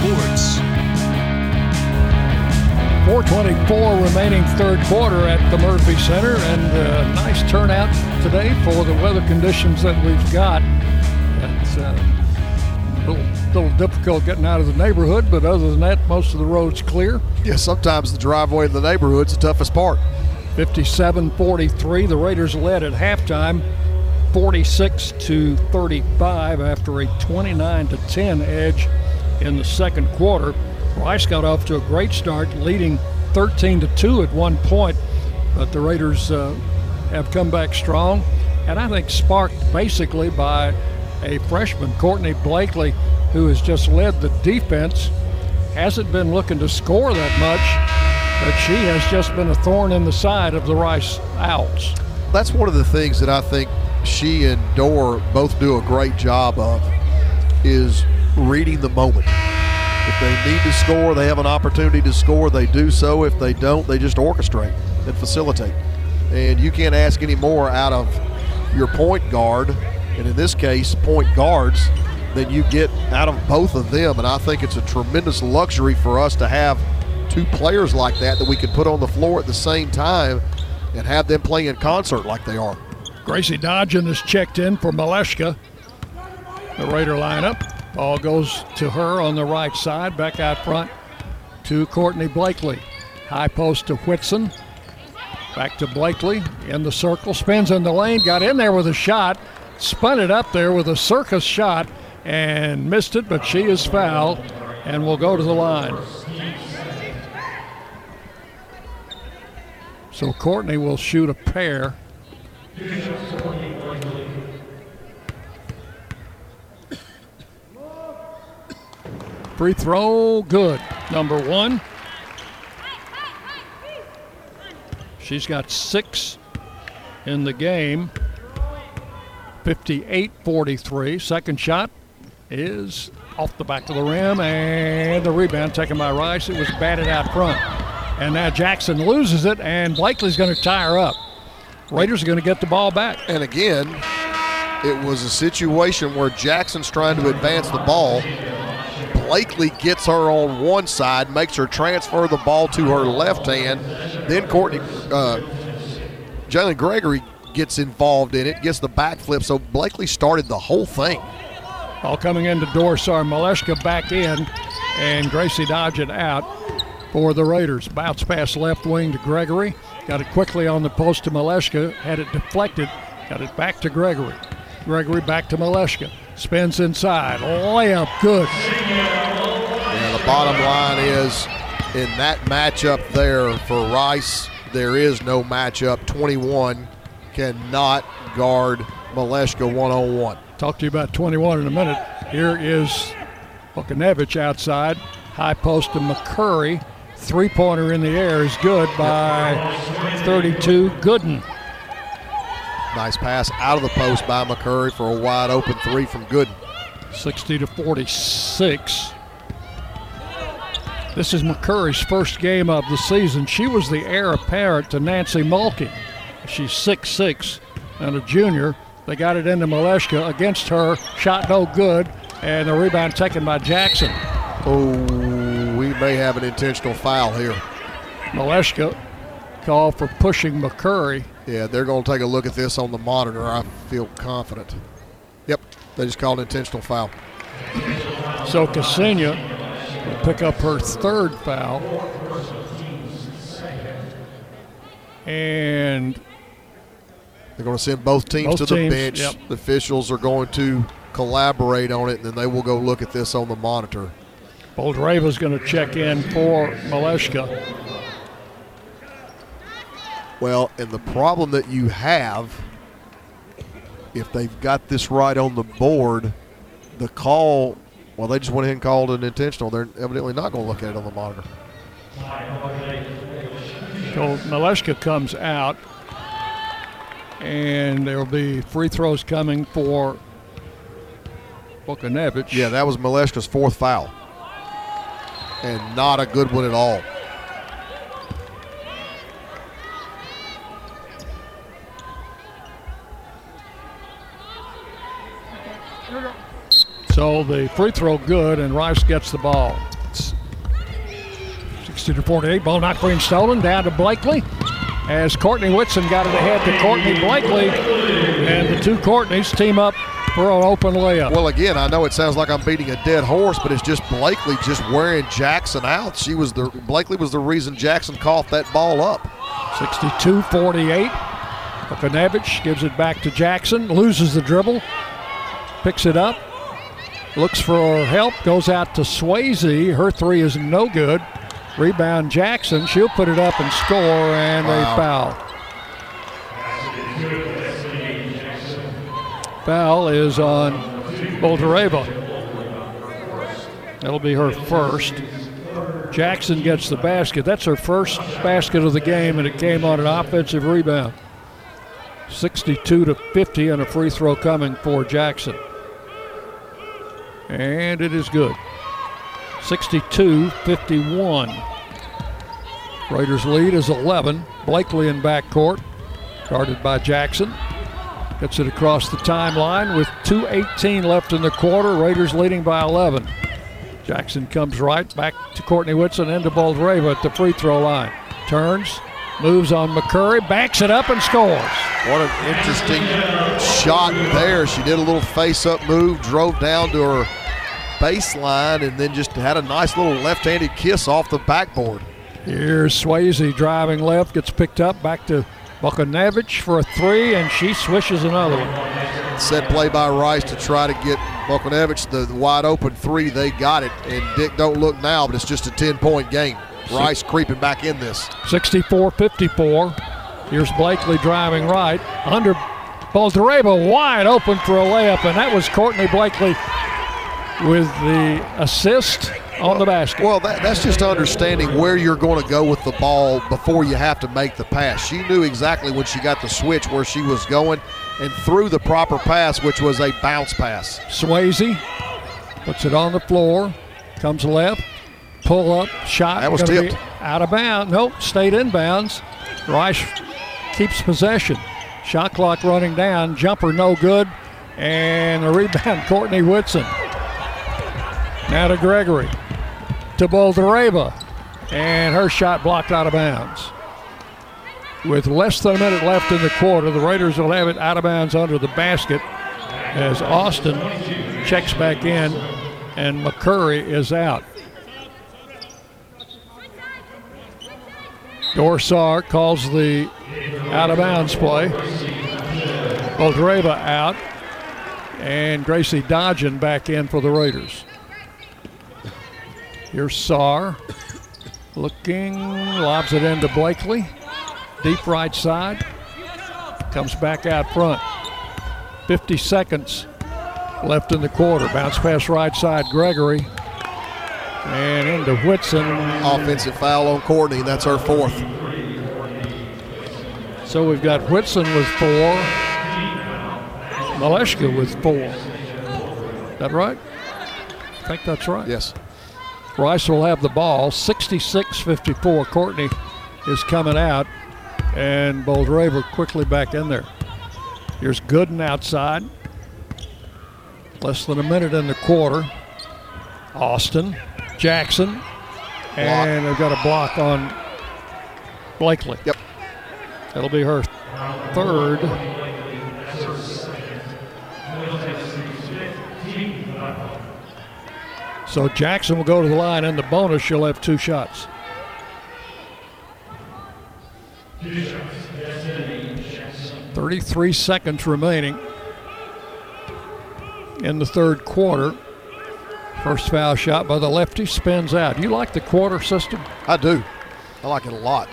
Sports. 424 remaining third quarter at the Murphy Center, and a nice turnout today for the weather conditions that we've got. It's uh, a little, little difficult getting out of the neighborhood, but other than that, most of the roads clear. Yeah, sometimes the driveway in the neighborhood's the toughest part. 57 43. The Raiders led at halftime 46 to 35 after a 29 to 10 edge in the second quarter. Rice got off to a great start, leading 13 to 2 at one point, but the Raiders uh, have come back strong, and I think sparked basically by a freshman, Courtney Blakely, who has just led the defense. Hasn't been looking to score that much, but she has just been a thorn in the side of the Rice Owls. That's one of the things that I think she and Dorr both do a great job of is reading the moment. If they need to score, they have an opportunity to score, they do so. If they don't, they just orchestrate and facilitate. And you can't ask any more out of your point guard, and in this case, point guards, than you get out of both of them. And I think it's a tremendous luxury for us to have two players like that that we can put on the floor at the same time and have them play in concert like they are. Gracie Dodgen is checked in for Maleshka. The Raider lineup. Ball goes to her on the right side, back out front to Courtney Blakely. High post to Whitson. Back to Blakely in the circle, spins in the lane, got in there with a shot, spun it up there with a circus shot and missed it, but she is fouled and will go to the line. So Courtney will shoot a pair. Free throw, good. Number one. She's got six in the game. 58 43. Second shot is off the back of the rim, and the rebound taken by Rice. It was batted out front. And now Jackson loses it, and Blakely's going to tie her up. Raiders are going to get the ball back. And again, it was a situation where Jackson's trying to advance the ball. Blakely gets her on one side, makes her transfer the ball to her left hand. Then Courtney, uh, Jalen Gregory gets involved in it, gets the backflip. So Blakely started the whole thing. All coming into Dorsar. Maleshka back in, and Gracie Dodgen out for the Raiders. Bounce pass left wing to Gregory. Got it quickly on the post to Maleshka. Had it deflected. Got it back to Gregory. Gregory back to Maleshka. Spins inside. Layup good. Yeah, the bottom line is in that matchup there for Rice, there is no matchup. 21 cannot guard Maleshka one on one. Talk to you about 21 in a minute. Here is Bukanevich outside. High post to McCurry. Three pointer in the air is good by 32 Gooden. Nice pass out of the post by McCurry for a wide open three from Gooden. 60 to 46. This is McCurry's first game of the season. She was the heir apparent to Nancy Mulkey. She's 6'6 and a junior. They got it into Maleshka against her. Shot no good. And the rebound taken by Jackson. Oh, we may have an intentional foul here. Maleshka called for pushing McCurry. Yeah, they're going to take a look at this on the monitor. I feel confident. Yep, they just called an intentional foul. So Ksenia will pick up her third foul. And They're going to send both teams Both to the teams, bench. yep. The officials are going to collaborate on it, and then they will go look at this on the monitor. Boldareva's going to check in for Maleshka. Well, and the problem that you have, if they've got this right on the board, the call, well, they just went ahead and called an intentional. They're evidently not going to look at it on the monitor. So Maleshka comes out, and there will be free throws coming for Bukanevich. Yeah, that was Maleshka's fourth foul. And not a good one at all. So the free throw good, and Rice gets the ball. It's 60 to 48. Ball not being stolen. Down to Blakely. As Courtney Whitson got it ahead to Courtney Blakely. And the two Courtneys team up for an open layup. Well, again, I know it sounds like I'm beating a dead horse, but it's just Blakely just wearing Jackson out. She was the Blakely was the reason Jackson coughed that ball up. 62 48. Bukanevich gives it back to Jackson. Loses the dribble. Picks it up. Looks for help. Goes out to Swayze. Her three is no good. Rebound Jackson. She'll put it up and score, and a foul. Foul is on Boldareva. That'll be her first. Jackson gets the basket. That's her first basket of the game, and it came on an offensive rebound. 62 to 50, and a free throw coming for Jackson. And it is good. 62 51. Raiders lead is 11. Blakely in backcourt, guarded by Jackson. Gets it across the timeline with 2.18 left in the quarter. Raiders leading by 11. Jackson comes right back to Courtney Whitson and to Boldareva at the free throw line. Turns, moves on McCurry, backs it up and scores. What an interesting shot there. She did a little face up move, drove down to her baseline, and then just had a nice little left handed kiss off the backboard. Here's Swayze driving left, gets picked up back to Bukanevich for a three, and she swishes another one. Set play by Rice to try to get Bukanevich the wide open three. They got it, and Dick don't look now, but it's just a 10 point game. Rice creeping back in this. 64 54. Here's Blakely driving right. Under Boldareva wide open for a layup, and that was Courtney Blakely with the assist on the basket. Well, that, that's just understanding where you're going to go with the ball before you have to make the pass. She knew exactly when she got the switch where she was going and threw the proper pass, which was a bounce pass. Swayze puts it on the floor, comes left, pull up, shot. That was tipped. Out of bounds. Nope, stayed in bounds. Rice keeps possession. Shot clock running down. Jumper no good. And the rebound, Courtney Whitson. Now to Gregory. To Boldareva. And her shot blocked out of bounds. With less than a minute left in the quarter, the Raiders will have it out of bounds under the basket as Austin checks back in and McCurry is out. Dorsar calls the out of bounds play. Boldareva out. And Gracie Dodgen back in for the Raiders. Here's Sar. Looking, lobs it into Blakely. Deep right side. Comes back out front. 50 seconds left in the quarter. Bounce pass right side, Gregory. And into Whitson. Offensive foul on Courtney, and that's her fourth. So we've got Whitson with four, Maleshka with four. That right? I think that's right. Yes. Rice will have the ball. 66 54. Courtney is coming out, and Boldareva quickly back in there. Here's Gooden outside. Less than a minute in the quarter. Austin, Jackson, and they've got a block on Blakely. Yep. That'll be her third. So Jackson will go to the line and the bonus. She'll have two shots. Thirty-three seconds remaining in the third quarter. First foul shot by the lefty spins out. Do you like the quarter system? I do. I like it a lot.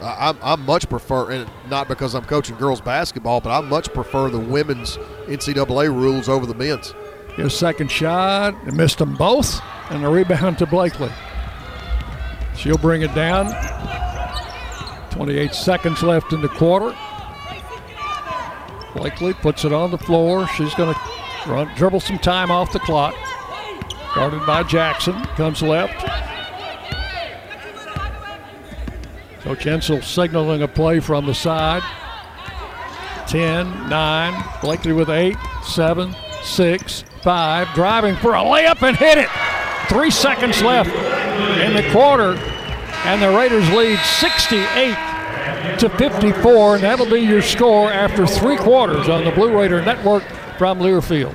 I, I, I much prefer, and not because I'm coaching girls basketball, but I much prefer the women's NCAA rules over the men's. His second shot, missed them both, and a rebound to Blakely. She'll bring it down. 28 seconds left in the quarter. Blakely puts it on the floor. She's going to dribble some time off the clock. Guarded by Jackson. Comes left. Coach Insell signaling a play from the side. 10, 9. Blakely with 8, 7, 6, 5. Driving for a layup and hit it. Three seconds left in the quarter. And the Raiders lead 68 to 54. And that'll be your score after three quarters on the Blue Raider Network from Learfield.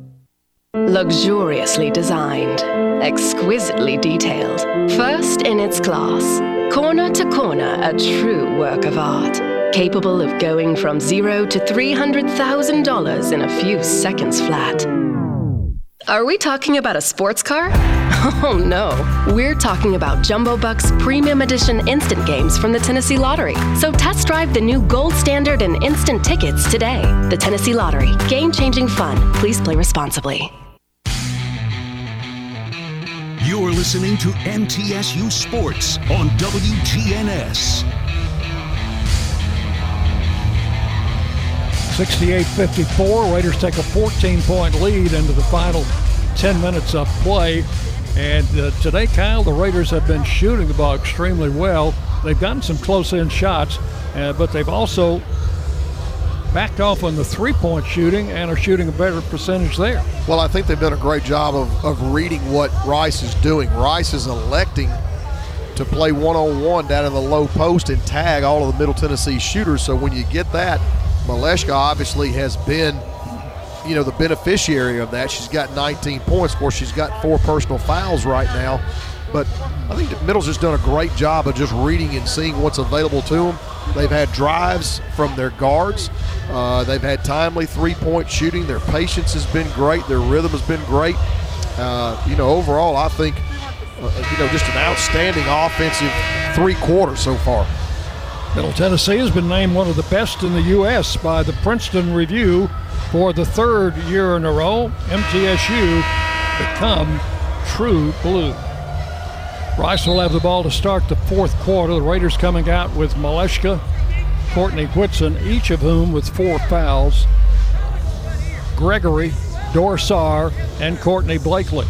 Luxuriously designed, exquisitely detailed, first in its class, corner to corner, a true work of art, capable of going from zero to $300,000 in a few seconds flat. Are we talking about a sports car? Oh no, we're talking about Jumbo Bucks Premium Edition instant games from the Tennessee Lottery. So test drive the new gold standard and instant tickets today. The Tennessee Lottery, game changing fun. Please play responsibly. You're listening to MTSU Sports on WGNS. 68-54. Raiders take a 14-point lead into the final 10 minutes of play. And uh, today, Kyle, the Raiders have been shooting the ball extremely well. They've gotten some close-in shots, uh, but they've also backed off on the three-point shooting and are shooting a better percentage there. Well, I think they've done a great job of, of reading what Rice is doing. Rice is electing to play one-on-one down in the low post and tag all of the Middle Tennessee shooters. So when you get that, Maleshka obviously has been, you know, the beneficiary of that. She's got 19 points. Of course, she's got four personal fouls right now. But I think Middle's just done a great job of just reading and seeing what's available to them. They've had drives from their guards. Uh, they've had timely three-point shooting. Their patience has been great. Their rhythm has been great. Uh, you know, overall, I think, uh, you know, just an outstanding offensive three quarters so far. Middle Tennessee has been named one of the best in the U.S. by the Princeton Review for the third year in a row. MTSU become true blue. Rice will have the ball to start the fourth quarter. The Raiders coming out with Maleshka, Courtney Whitson, each of whom with four fouls. Gregory, Dorsar, and Courtney Blakely.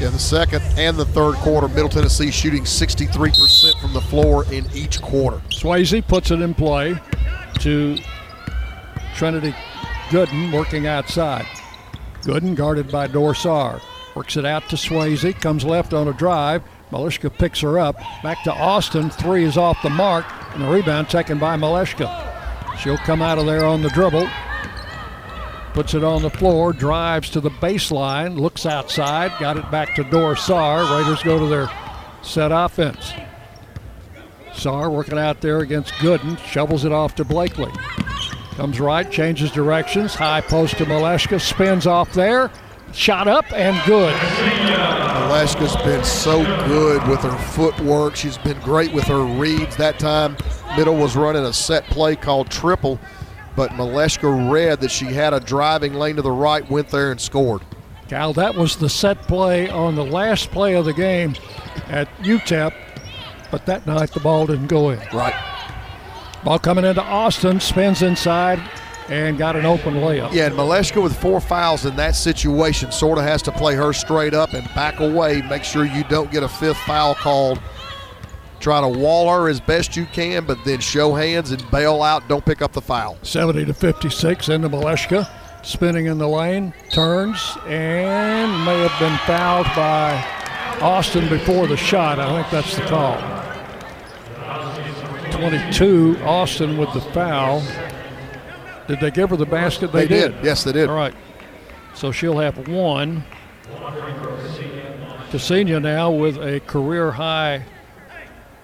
In the second and the third quarter, Middle Tennessee shooting 63% from the floor in each quarter. Swayze puts it in play to Trinity Gooden working outside. Gooden guarded by Dorsar. Works it out to Swayze, comes left on a drive. Maleshka picks her up. Back to Austin. Three is off the mark, and the rebound taken by Maleshka. She'll come out of there on the dribble. Puts it on the floor, drives to the baseline, looks outside, got it back to Dorsar. Raiders go to their set offense. Sar working out there against Gooden, shovels it off to Blakely. Comes right, changes directions, high post to Maleshka, spins off there, shot up and good. Maleshka's been so good with her footwork. She's been great with her reads. That time, Middle was running a set play called triple, but Maleshka read that she had a driving lane to the right, went there and scored. Cal, that was the set play on the last play of the game at UTEP, but that night the ball didn't go in. Right. Ball coming into Austin, spins inside, and got an open layup. Yeah, and Maleshka with four fouls in that situation sort of has to play her straight up and back away. Make sure you don't get a fifth foul called. Try to wall her as best you can, but then show hands and bail out. Don't pick up the foul. 70 to 56 into Maleshka. Spinning in the lane, turns, and may have been fouled by Austin before the shot. I think that's the call. 22, Austin with the foul. Did they give her the basket? They, did. Yes, they did. All right. So she'll have one. Ksenia now with a career high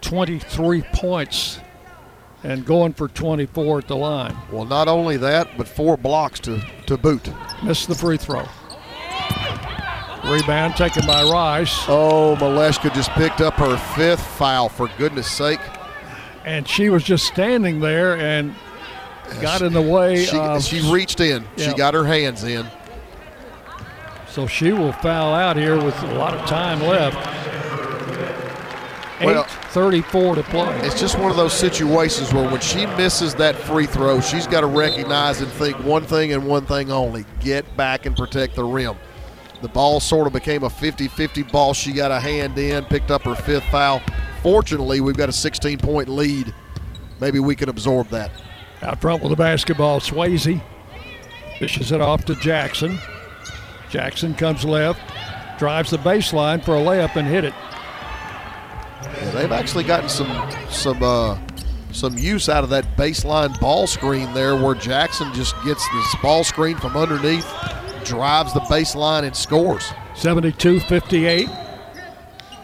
23 points and going for 24 at the line. Well, not only that, but four blocks to, to boot. Missed the free throw. Rebound taken by Rice. Oh, Maleshka just picked up her fifth foul, for goodness sake. And she was just standing there and got in the way. She, of, she reached in. Yeah. She got her hands in. So she will foul out here with a lot of time left. Well, 8.34 to play. It's just one of those situations where when she misses that free throw, she's got to recognize and think one thing and one thing only get back and protect the rim. The ball sort of became a 50 50 ball. She got a hand in, picked up her fifth foul. Fortunately, we've got a 16 point lead. Maybe we can absorb that. Out front with the basketball, Swayze dishes it off to Jackson. Jackson comes left, drives the baseline for a layup and hit it. Yeah, they've actually gotten some some uh, some use out of that baseline ball screen there, where Jackson just gets this ball screen from underneath, drives the baseline and scores. 72-58.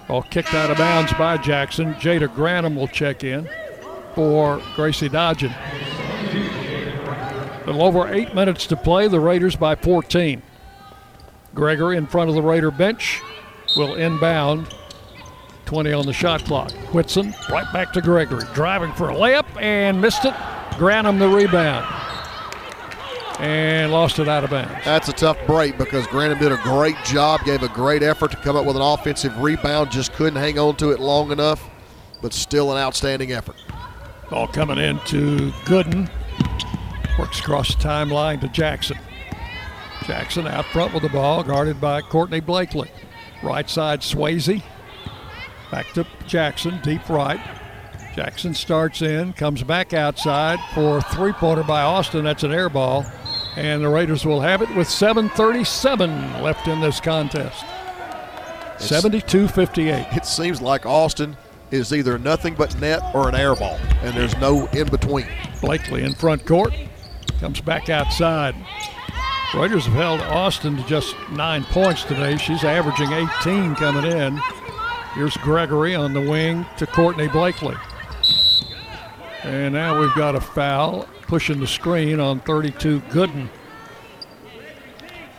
Ball kicked out of bounds by Jackson. Jada Granum will check in for Gracie Dodgen. A little over eight minutes to play. The Raiders by 14. Gregory in front of the Raider bench will inbound. 20 on the shot clock. Whitson right back to Gregory. Driving for a layup and missed it. Granum the rebound. And lost it out of bounds. That's a tough break because Granum did a great job, gave a great effort to come up with an offensive rebound, just couldn't hang on to it long enough, but still an outstanding effort. Ball coming into Gooden. Works across the timeline to Jackson. Jackson out front with the ball, guarded by Courtney Blakely. Right side, Swayze. Back to Jackson, deep right. Jackson starts in, comes back outside for a three pointer by Austin. That's an air ball. And the Raiders will have it with 7.37 left in this contest. 72 58. It seems like Austin is either nothing but net or an air ball, and there's no in between. Blakely in front court, comes back outside. Raiders have held Austin to just nine points today. She's averaging 18 coming in. Here's Gregory on the wing to Courtney Blakely. And now we've got a foul pushing the screen on 32 Gooden.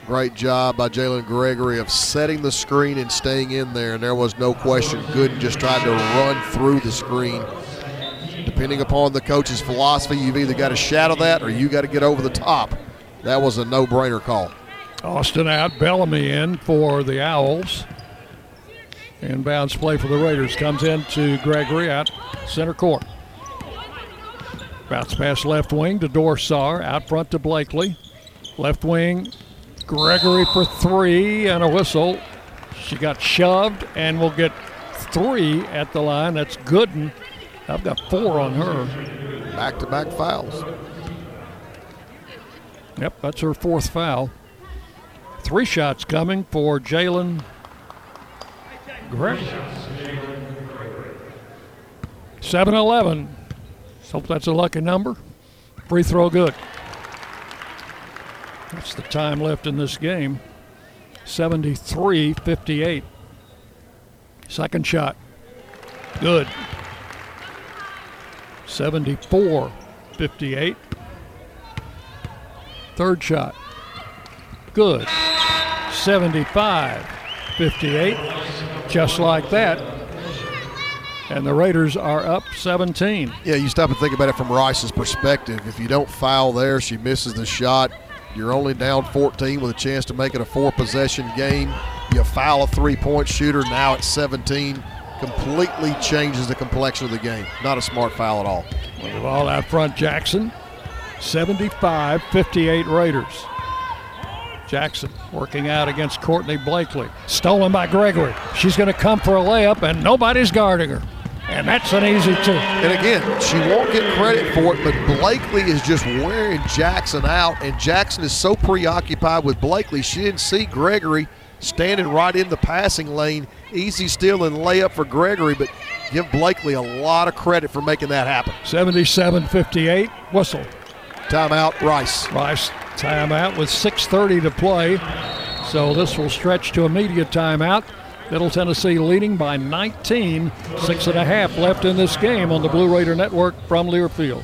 Great job by Jalen Gregory of setting the screen and staying in there, and there was no question. Gooden just tried to run through the screen. Depending upon the coach's philosophy, you've either got to shadow that or you got to get over the top. That was a no-brainer call. Austin out, Bellamy in for the Owls. Inbounds play for the Raiders comes into Gregory at center court. Bounce pass left wing to Dorsar, out front to Blakely. Left wing, Gregory for three and a whistle. She got shoved and will get three at the line. That's Gooden. I've got four on her. Back to back fouls. Yep, that's her fourth foul. Three shots coming for Jalen Gregory. 7 11. Hope that's a lucky number. Free throw good. That's the time left in this game. 73 58. Second shot. Good. 74 58. Third shot. Good. 75 58. Just like that. And the Raiders are up 17. Yeah, you stop and think about it from Rice's perspective. If you don't foul there, she misses the shot. You're only down 14 with a chance to make it a four possession game. You foul a three point shooter, now at 17. Completely changes the complexion of the game. Not a smart foul at all. The ball out front, Jackson. 75 58 Raiders. Jackson working out against Courtney Blakely. Stolen by Gregory. She's going to come for a layup, and nobody's guarding her. And that's an easy two. And again, she won't get credit for it, but Blakely is just wearing Jackson out, and Jackson is so preoccupied with Blakely, she didn't see Gregory standing right in the passing lane. Easy steal and layup for Gregory, but give Blakely a lot of credit for making that happen. 77 58. Whistle. Timeout, Rice. Rice timeout with 6.30 to play. So this will stretch to immediate timeout. Middle Tennessee leading by 19. Six and a half left in this game on the Blue Raider Network from Learfield.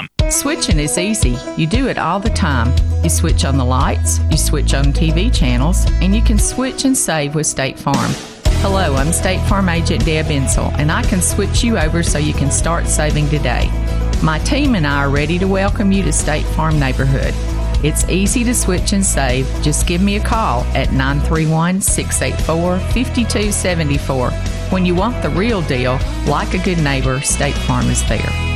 Switching is easy. You do it all the time. You switch on the lights, you switch on TV channels, and you can switch and save with State Farm. Hello, I'm State Farm Agent Deb Insell, and I can switch you over so you can start saving today. My team and I are ready to welcome you to State Farm Neighborhood. It's easy to switch and save. Just give me a call at 931 684 5274. When you want the real deal, like a good neighbor, State Farm is there.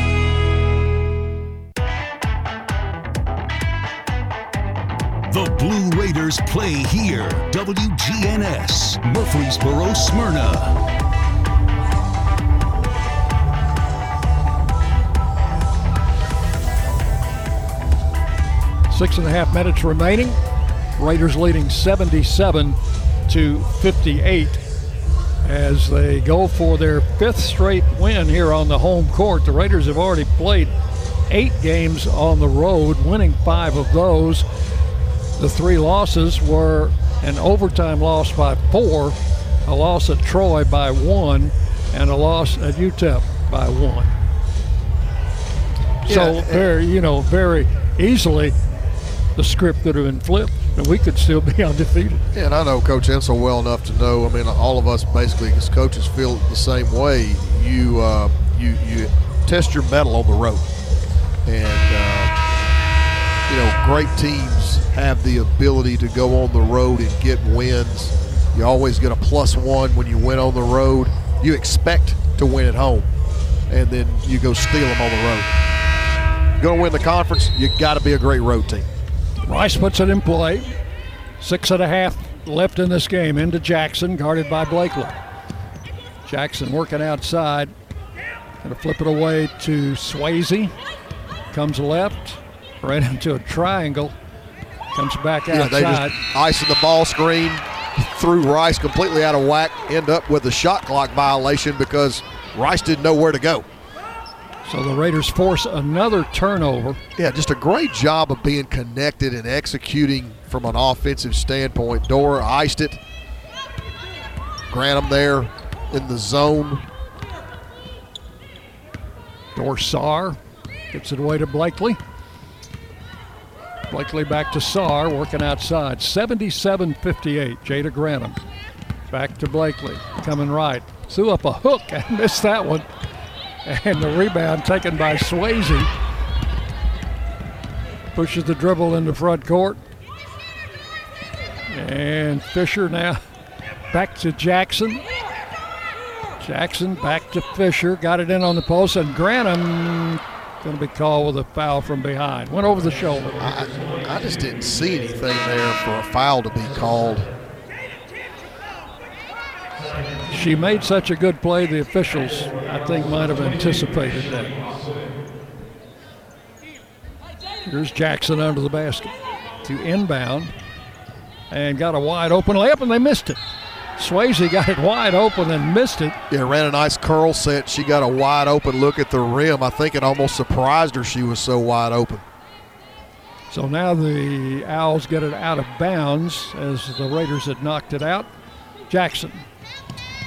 The Blue Raiders play here. WGNS, Murfreesboro, Smyrna. Six and a half minutes remaining. Raiders leading 77 to 58 as they go for their fifth straight win here on the home court. The Raiders have already played eight games on the road, winning five of those. The three losses were an overtime loss by four, a loss at Troy by one, and a loss at UTEP by one. so Yeah, very, you know, very easily the script could have been flipped and we could still be undefeated. Yeah, and I know Coach Insell well enough to know. I mean, all of us basically as coaches feel the same way. You uh, you you test your metal on the road, and uh, you know, great teams have the ability to go on the road and get wins. You always get a plus one when you win on the road. You expect to win at home, and then you go steal them on the road. Going to win the conference, you got to be a great road team. Rice puts it in play. Six and a half left in this game. Into Jackson, guarded by Blakely. Jackson working outside. Gonna flip it away to Swayze. Comes left, right into a triangle. Comes back Yeah, they outside. just icing the ball screen, threw Rice completely out of whack, end up with a shot clock violation because Rice didn't know where to go. So the Raiders force another turnover. Yeah, just a great job of being connected and executing from an offensive standpoint. Dora iced it. Grantham there in the zone. Dorsar gets it away to Blakely. Blakely back to Sar, working outside. 77 58. Jada Grantham. Back to Blakely, coming right. Threw up a hook and missed that one. And the rebound taken by Swayze. Pushes the dribble into front court. And Fisher now back to Jackson. Jackson back to Fisher. Got it in on the post. And Granum going to be called with a foul from behind. Went over the shoulder. I, I just didn't see anything there for a foul to be called. She made such a good play, the officials, I think, might have anticipated that. Here's Jackson under the basket to inbound and got a wide open layup, and they missed it. Swayze got it wide open and missed it. Yeah, ran a nice curl set. She got a wide open look at the rim. I think it almost surprised her she was so wide open. So now the Owls get it out of bounds as the Raiders had knocked it out. Jackson.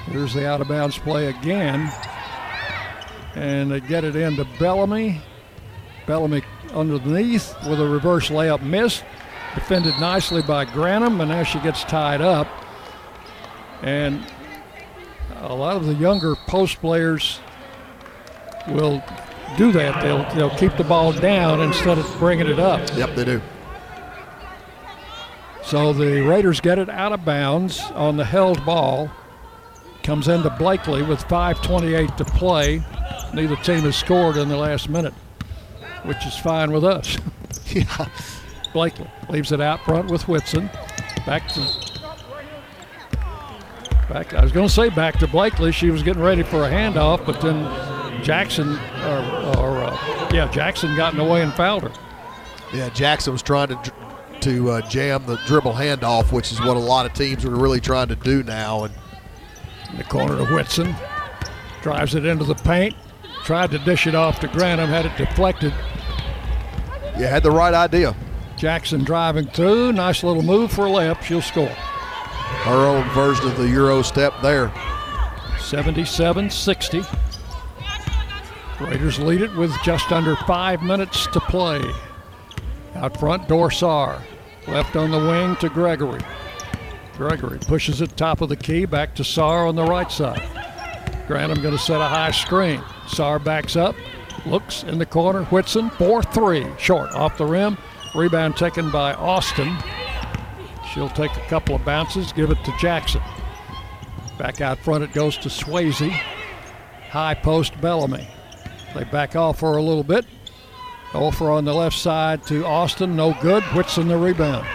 Here's the out of bounds play again. And they get it into Bellamy. Bellamy underneath with a reverse layup missed. Defended nicely by Granum, and now she gets tied up. And a lot of the younger post players will do that. They'll, they'll keep the ball down instead of bringing it up. Yep, they do. So the Raiders get it out of bounds on the held ball. Comes into Blakely with 5.28 to play. Neither team has scored in the last minute, which is fine with us. yeah. Blakely leaves it out front with Whitson. Back to back. I was going to say back to Blakely. She was getting ready for a handoff, but then Jackson or, or uh, yeah Jackson got in the way and fouled her. Yeah, Jackson was trying to to uh, jam the dribble handoff, which is what a lot of teams are really trying to do now. And in the corner to Whitson, drives it into the paint, tried to dish it off to Granum, had it deflected. Yeah, had the right idea. Jackson driving through, nice little move for a layup. She'll score. Her own version of the Euro step there. 77 60. Raiders lead it with just under five minutes to play. Out front, Dorsar. Left on the wing to Gregory. Gregory pushes it top of the key back to Sar on the right side. Granum going to set a high screen. Sar backs up, looks in the corner. Whitson, 4 3, short off the rim. Rebound taken by Austin. She'll take a couple of bounces, give it to Jackson. Back out front, it goes to Swayze. High post Bellamy. They back off for a little bit. Offer on the left side to Austin, no good. Whitson the rebound.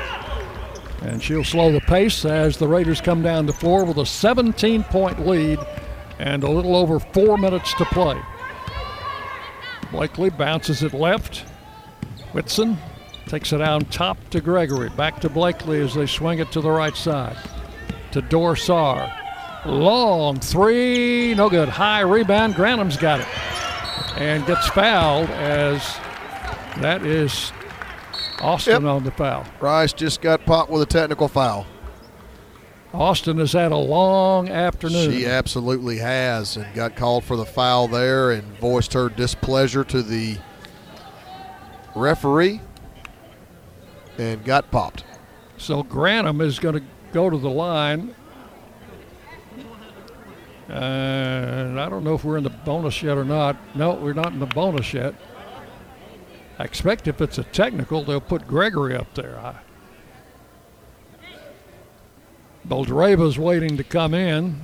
And she'll slow the pace as the Raiders come down the floor with a 17 point lead and a little over four minutes to play. Blakely bounces it left. Whitson takes it down top to Gregory. Back to Blakely as they swing it to the right side. To Dorsar. Long three, no good. High rebound. Granum's got it. And gets fouled as that is Austin Yep. on the foul. Rice just got popped with a technical foul. Austin has had a long afternoon. She absolutely has, and got called for the foul there, and voiced her displeasure to the referee, and got popped. So Granum is going to go to the line. And I don't know if we're in the bonus yet or not. No, we're not in the bonus yet. I expect if it's a technical, they'll put Gregory up there. I, Boldareva's waiting to come in.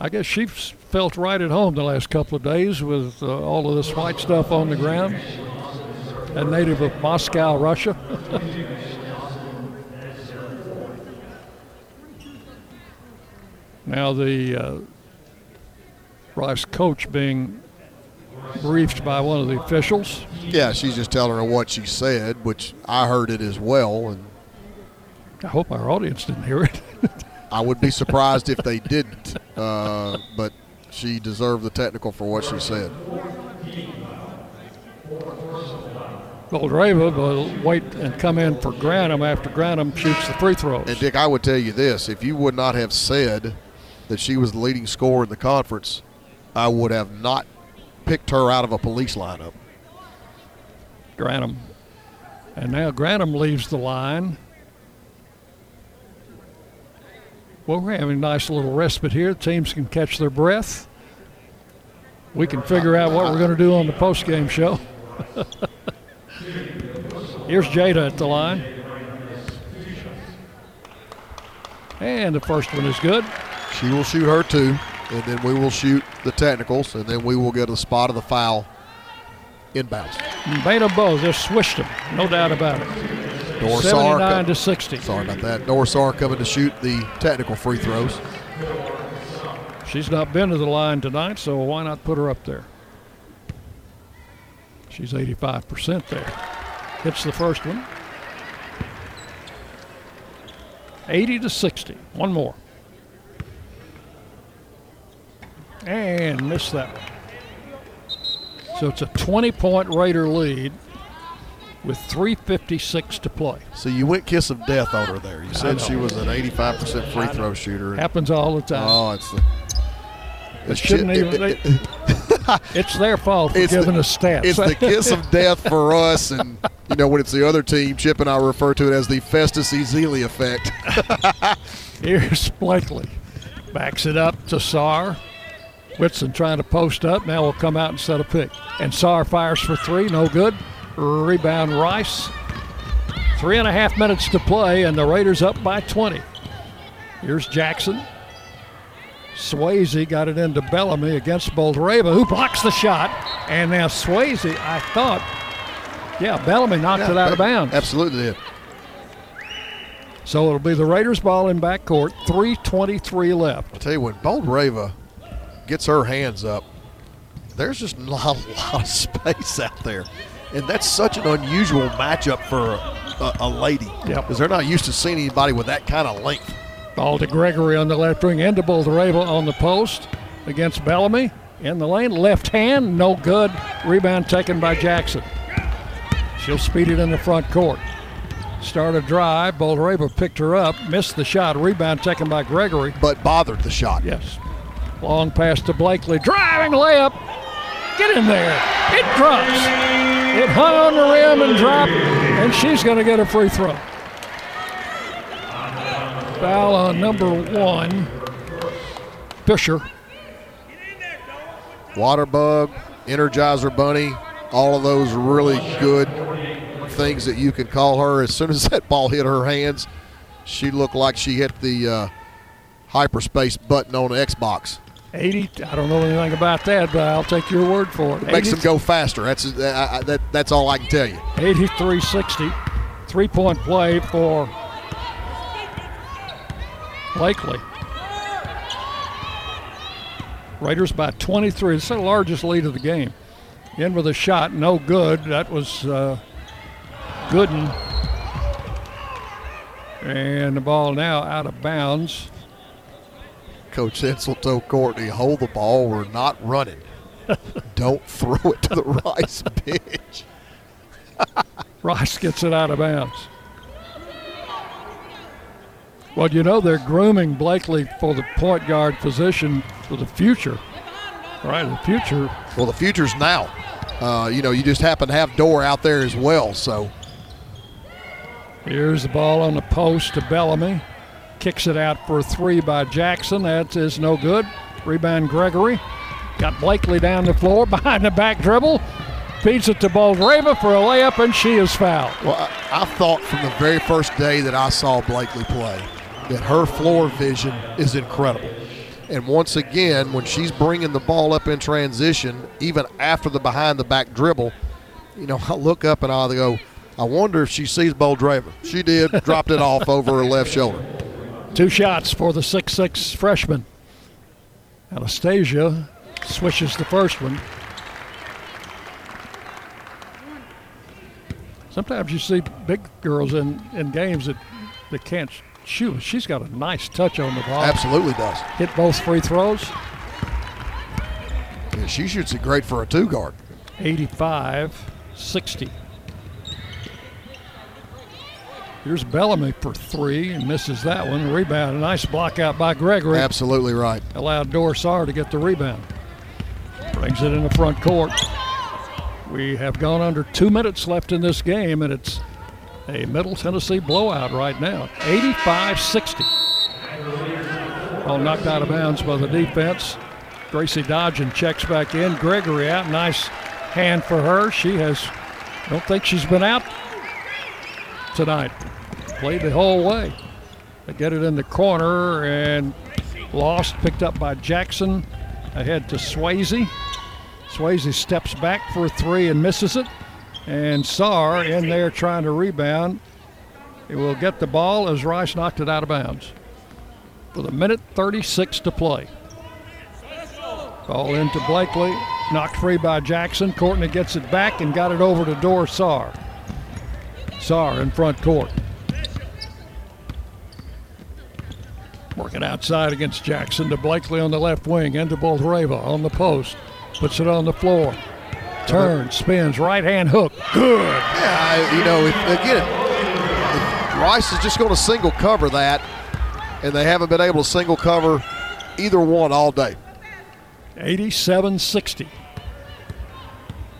I guess she's felt right at home the last couple of days with uh, all of this white stuff on the ground. A native of Moscow, Russia. now the uh, Rice coach being briefed by one of the officials. Yeah, she's just telling her what she said, which I heard it as well, and I hope our audience didn't hear it. I would be surprised if they didn't. Uh, but she deserved the technical for what she said. Boldareva will wait and come in for Granum after Granum shoots the free throws. And Dick, I would tell you this: if you would not have said that she was the leading scorer in the conference, I would have not picked her out of a police lineup. Granum. And now Granum leaves the line Well, we're having a nice little respite here. Teams can catch their breath. We can figure out what we're going to do on the post-game show. Here's Jada at the line. And the first one is good. She will shoot her two, and then we will shoot the technicals, and then we will get a spot of the foul inbounds. Beta Bow just swished them, no doubt about it. Dorsar 79 to 60. Sorry about that. Dorsar coming to shoot the technical free throws. She's not been to the line tonight, so why not put her up there? She's 85% there. Hits the first one. 80 to 60. One more. And missed that one. So it's a 20 point Raider lead with 3.56 to play. So you went kiss of death on her there. You said she was an 85% free throw shooter. Happens all the time. Oh, it's the. It shouldn't even. they- it's their fault for It's giving the- us stats. It's the kiss of death for us, and you know when it's the other team. Chip and I refer to it as the Festus Ezeli effect. Here's Blakely. Backs it up to Sar. Whitson trying to post up. Now we'll come out and set a pick. And Sar fires for three. No good. Rebound Rice. Three and a half minutes to play, and the Raiders up by 20. Here's Jackson. Swayze got it into Bellamy against Boldareva, who blocks the shot. And now Swayze, I thought, yeah, Bellamy knocked it out of bounds. Absolutely did. So it'll be the Raiders' ball in backcourt. 3:23 left. I'll tell you, when Boldareva gets her hands up, there's just not a lot of space out there. And that's such an unusual matchup for a, a, a lady. Yep. Because they're not used to seeing anybody with that kind of length. Ball to Gregory on the left wing, into Boldareva on the post against Bellamy. In the lane, left hand, no good. Rebound taken by Jackson. She'll speed it in the front court. Start a drive. Boldareva picked her up, missed the shot. Rebound taken by Gregory. But bothered the shot. Yes. Long pass to Blakely. Driving layup. Get in there. It drops. It hung on the rim and dropped, and she's going to get a free throw. Foul on number one, Fisher. Waterbug, Energizer Bunny, all of those really good things that you can call her. As soon as that ball hit her hands, she looked like she hit the uh, hyperspace button on the Xbox. 80. I don't know anything about that, but I'll take your word for it. It makes them go faster. That's uh, I, that, that's all I can tell you. 83 60. Three point play for Blakely. Raiders by 23. It's the largest lead of the game. In with a shot, no good. That was uh, Gooden. And the ball now out of bounds. Coach Insell told Courtney, hold the ball. We're not running. Don't throw it to the Rice bench. Rice gets it out of bounds. Well, you know they're grooming Blakely for the point guard position for the future. Right, the future. Well, the future's now. Uh, you know, you just happen to have Door out there as well. So Here's the ball on the post to Bellamy. Kicks it out for a three by Jackson. That is no good. Rebound Gregory. Got Blakely down the floor behind the back dribble. Feeds it to Boldareva for a layup, and she is fouled. Well, I, I thought from the very first day that I saw Blakely play that her floor vision is incredible. And once again, when she's bringing the ball up in transition, even after the behind the back dribble, you know, I look up and I go, I wonder if she sees Boldareva. She did, dropped it off over her left shoulder. Two shots for the six-six freshman. Anastasia swishes the first one. Sometimes you see big girls in, in games that, that can't shoot. She's got a nice touch on the ball. Absolutely does. Hit both free throws. Yeah, she shoots it great for a two guard. 85 60. Here's Bellamy for three and misses that one. Rebound. A nice block out by Gregory. Absolutely right. Allowed Dorsar to get the rebound. Brings it in the front court. We have gone under two minutes left in this game, and it's a Middle Tennessee blowout right now 85 60. All knocked out of bounds by the defense. Gracie Dodgen checks back in. Gregory out. Nice hand for her. She has, don't think she's been out tonight. Played the whole way. They get it in the corner and lost, picked up by Jackson. Ahead to Swayze. Swayze steps back for a three and misses it. And Saar in there trying to rebound. It will get the ball as Rice knocked it out of bounds. With a minute 36 to play. Ball into Blakely. Knocked free by Jackson. Courtney gets it back and got it over to Dor Saar. Saar in front court. Working outside against Jackson to Blakely on the left wing. Into Boldareva on the post. Puts it on the floor. Turns, spins, right hand hook. Good. Yeah, you know, if, again, if Rice is just going to single cover that, and they haven't been able to single cover either one all day. 87 60.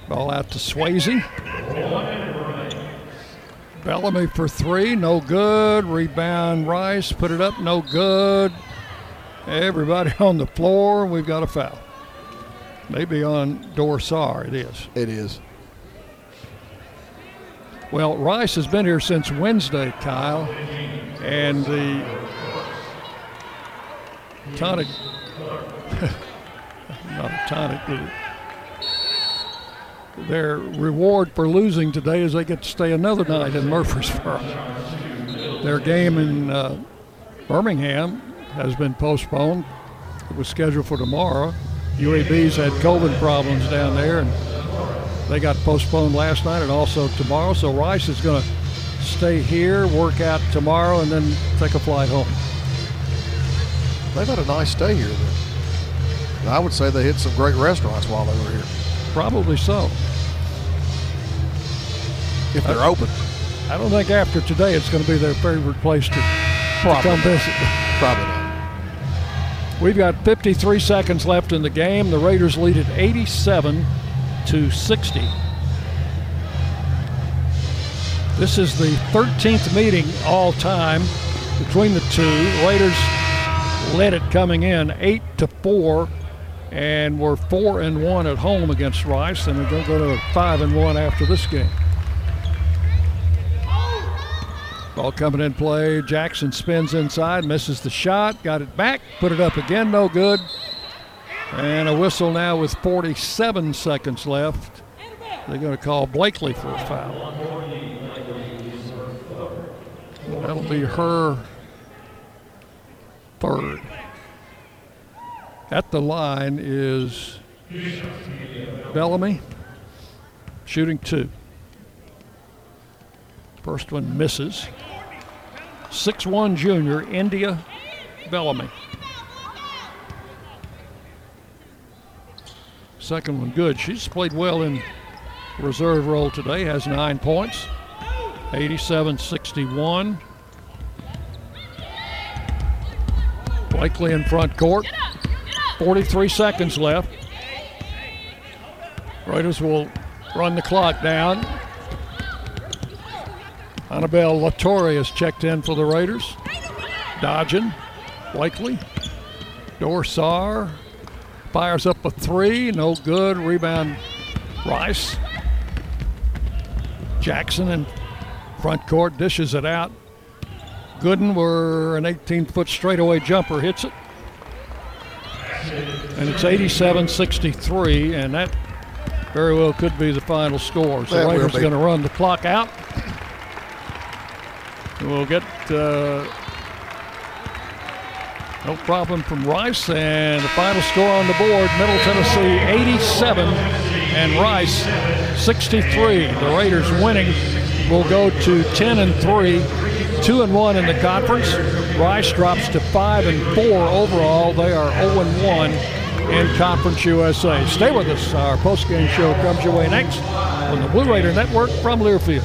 Ball out to Swayze. Bellamy for three, no good. Rebound Rice, put it up, no good. Everybody on the floor, we've got a foul. Maybe on Dorsar, it is. It is. Well, Rice has been here since Wednesday, Kyle, and the tonic, not a tonic, but their reward for losing today is they get to stay another night in Murfreesboro. Their game in uh, Birmingham has been postponed. It was scheduled for tomorrow. UAB's had COVID problems down there, and they got postponed last night and also tomorrow. So Rice is going to stay here, work out tomorrow, and then take a flight home. They've had a nice stay here. Then. I would say they hit some great restaurants while they were here. Probably so. If they're I, open. I don't think after today it's going to be their favorite place to, to come visit. Probably not. We've got 53 seconds left in the game. The Raiders lead at 87 to 60. This is the 13th meeting all time between the two. Raiders led it coming in 8 to 4 and we're 4 and 1 at home against Rice and they're going to go to 5 and 1 after this game. Ball coming in play. Jackson spins inside, misses the shot, got it back, put it up again, no good. And a whistle now with 47 seconds left. They're going to call Blakely for a foul. That'll be her third. At the line is Bellamy, shooting two. First one misses. 6'1 junior, India Bellamy. Second one good. She's played well in reserve role today, has nine points. 87 61. Blakely in front court. 43 seconds left. Raiders will run the clock down. Annabelle Latore has checked in for the Raiders. Dodgen, Blakely, Dorsar fires up a three, no good. Rebound, Rice. Jackson in front court dishes it out. Gooden, where an 18 foot straightaway jumper hits it. And it's 87 63, and that very well could be the final score. So That Raiders are going to run the clock out. We'll get uh, no problem from Rice, and the final score on the board: Middle Tennessee 87 and Rice 63. The Raiders winning will go to 10 and three, two and one in the conference. Rice drops to five and four overall. They are 0 and one in Conference USA. Stay with us. Our post-game show comes your way next on the Blue Raider Network from Learfield.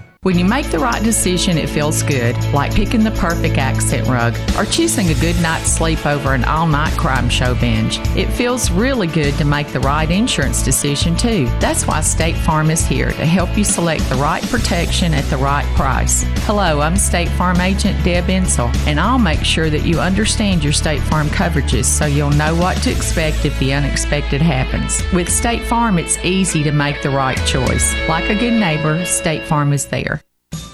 When you make the right decision, it feels good, like picking the perfect accent rug or choosing a good night's sleep over an all night crime show binge. It feels really good to make the right insurance decision, too. That's why State Farm is here to help you select the right protection at the right price. Hello, I'm State Farm Agent Deb Insell, and I'll make sure that you understand your State Farm coverages so you'll know what to expect if the unexpected happens. With State Farm, it's easy to make the right choice. Like a good neighbor, State Farm is there.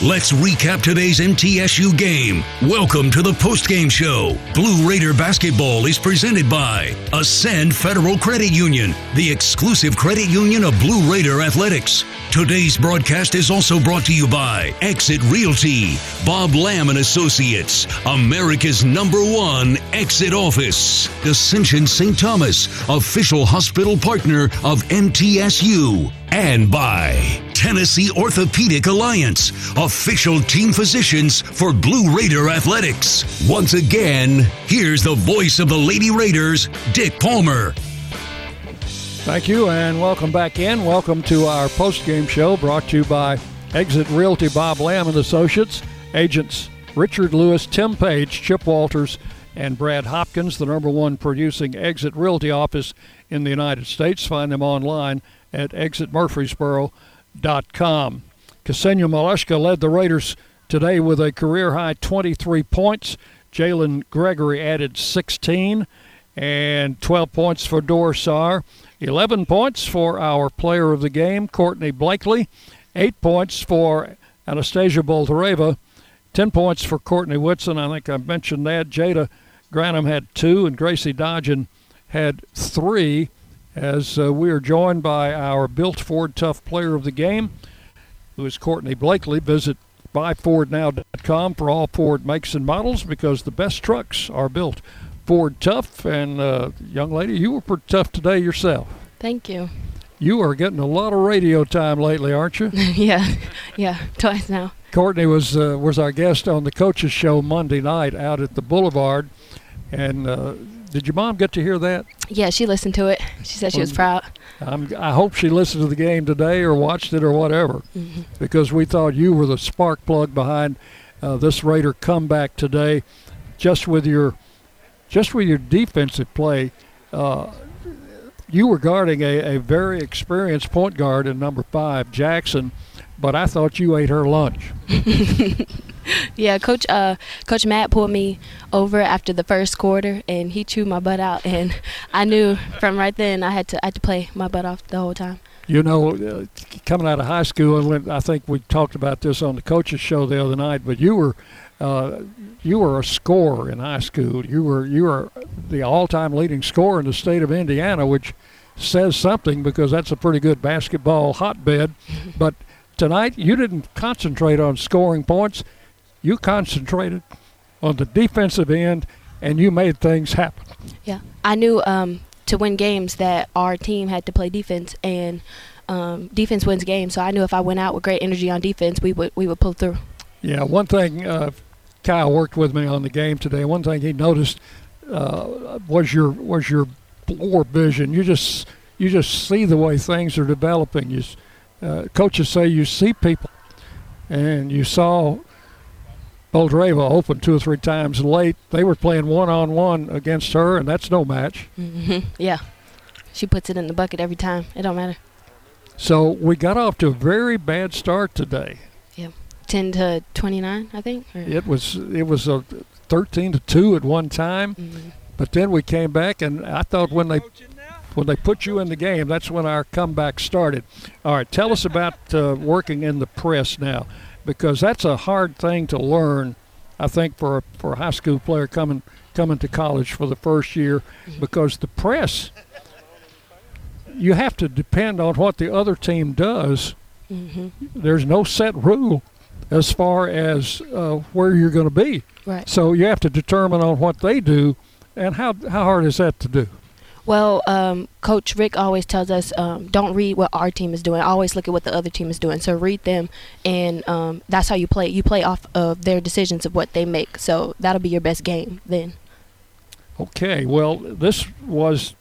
Let's recap today's MTSU game. Welcome to the postgame show. Blue Raider basketball is presented by Ascend Federal Credit Union, the exclusive credit union of Blue Raider Athletics. Today's broadcast is also brought to you by Exit Realty, Bob Lamb and Associates, America's number one exit office, Ascension St. Thomas, official hospital partner of MTSU, and by Tennessee Orthopedic Alliance, official team physicians for Blue Raider Athletics. Once again, here's the voice of the Lady Raiders, Dick Palmer. Thank you, and welcome back in. Welcome to our post-game show brought to you by Exit Realty Bob Lamb and Associates, agents Richard Lewis, Tim Page, Chip Walters, and Brad Hopkins, the number one producing Exit Realty office in the United States. Find them online at exitmurfreesboro.com. Ksenia Maleshka led the Raiders today with a career high 23 points. Jalen Gregory added 16 and 12 points for Dorsar. 11 points for our player of the game, Courtney Blakely. 8 points for Anastasia Boldareva. 10 points for Courtney Whitson. I think I mentioned that. Jada Granum had 2, and Gracie Dodgen had 3. As uh, we are joined by our Built Ford Tough player of the game, who is Courtney Blakely. Visit buyfordnow.com for all Ford makes and models because the best trucks are built Ford Tough. And uh, young lady, you were pretty tough today yourself. Thank you. You are getting a lot of radio time lately, aren't you? yeah, yeah, twice now. Courtney was uh, was our guest on the coaches show Monday night out at the Boulevard, and uh, did your mom get to hear that? Yeah, she listened to it. She said she was proud. I'm, I hope she listened to the game today or watched it or whatever, Mhm. because we thought you were the spark plug behind uh, this Raider comeback today, just with your just with your defensive play. Uh, you were guarding a, a very experienced point guard in number five, Jackson, but I thought you ate her lunch. yeah, Coach uh, Coach Matt pulled me over after the first quarter, and he chewed my butt out, and I knew from right then I had to I had to play my butt off the whole time. You know, uh, coming out of high school, and when, I think we talked about this on the coaches show the other night, but you were uh, you were a scorer in high school. You were you were the all-time leading scorer in the state of Indiana, which says something because that's a pretty good basketball hotbed. but tonight, you didn't concentrate on scoring points. You concentrated on the defensive end, and you made things happen. Yeah, I knew um, to win games that our team had to play defense, and um, defense wins games. So I knew if I went out with great energy on defense, we would we would pull through. Yeah, one thing uh, Kyle worked with me on the game today. One thing he noticed uh, was your was your floor vision. You just you just see the way things are developing. You uh, coaches say you see people, and you saw Boldareva opened two or three times late. They were playing one on one against her, and that's no match. Mm-hmm. Yeah, she puts it in the bucket every time. It don't matter. So we got off to a very bad start today. Yeah, ten to twenty nine, I think. Or? It was it was a thirteen to two at one time, mm-hmm. but then we came back, and I thought when they when they put you in the game, that's when our comeback started. All right, tell us about uh, working in the press now, because that's a hard thing to learn. I think for a, for a high school player coming coming to college for the first year, because the press, you have to depend on what the other team does. Mm-hmm. There's no set rule as far as uh, where you're going to be. Right. So you have to determine on what they do, and how how hard is that to do? Well, um, Coach Rick always tells us um, don't read what our team is doing. Always look at what the other team is doing. So read them, and um, that's how you play. You play off of their decisions of what they make. So that'll be your best game then. Okay. Well, this was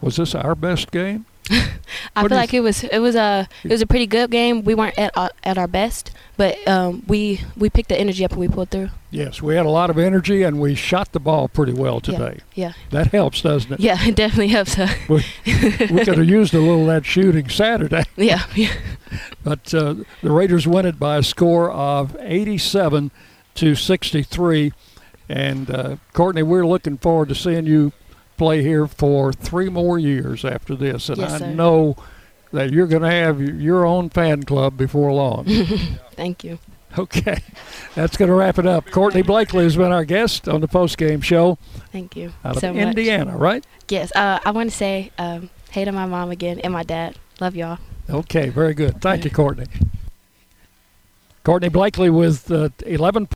was this our best game? I feel like it was it was a it was a pretty good game. We weren't at uh, at our best, but um, we we picked the energy up and we pulled through. Yes, we had a lot of energy and we shot the ball pretty well today. Yeah, yeah. that helps, doesn't it? Yeah, it definitely helps. Uh, we, we could have used a little of that shooting Saturday. Yeah, yeah. But uh, the Raiders win it by a score of 87 to 63. And uh, Courtney, we're looking forward to seeing you play here for three more years after this. And Yes, I sir. know that you're going to have your own fan club before long. Thank you. Okay, that's going to wrap it up. Courtney Blakely has been our guest on the postgame show Thank you out of so much. Indiana, right? Yes. Uh, I want to say um, hey to my mom again and my dad. Love y'all. Okay, very good. Thank you, Courtney. Courtney Blakely with uh, 11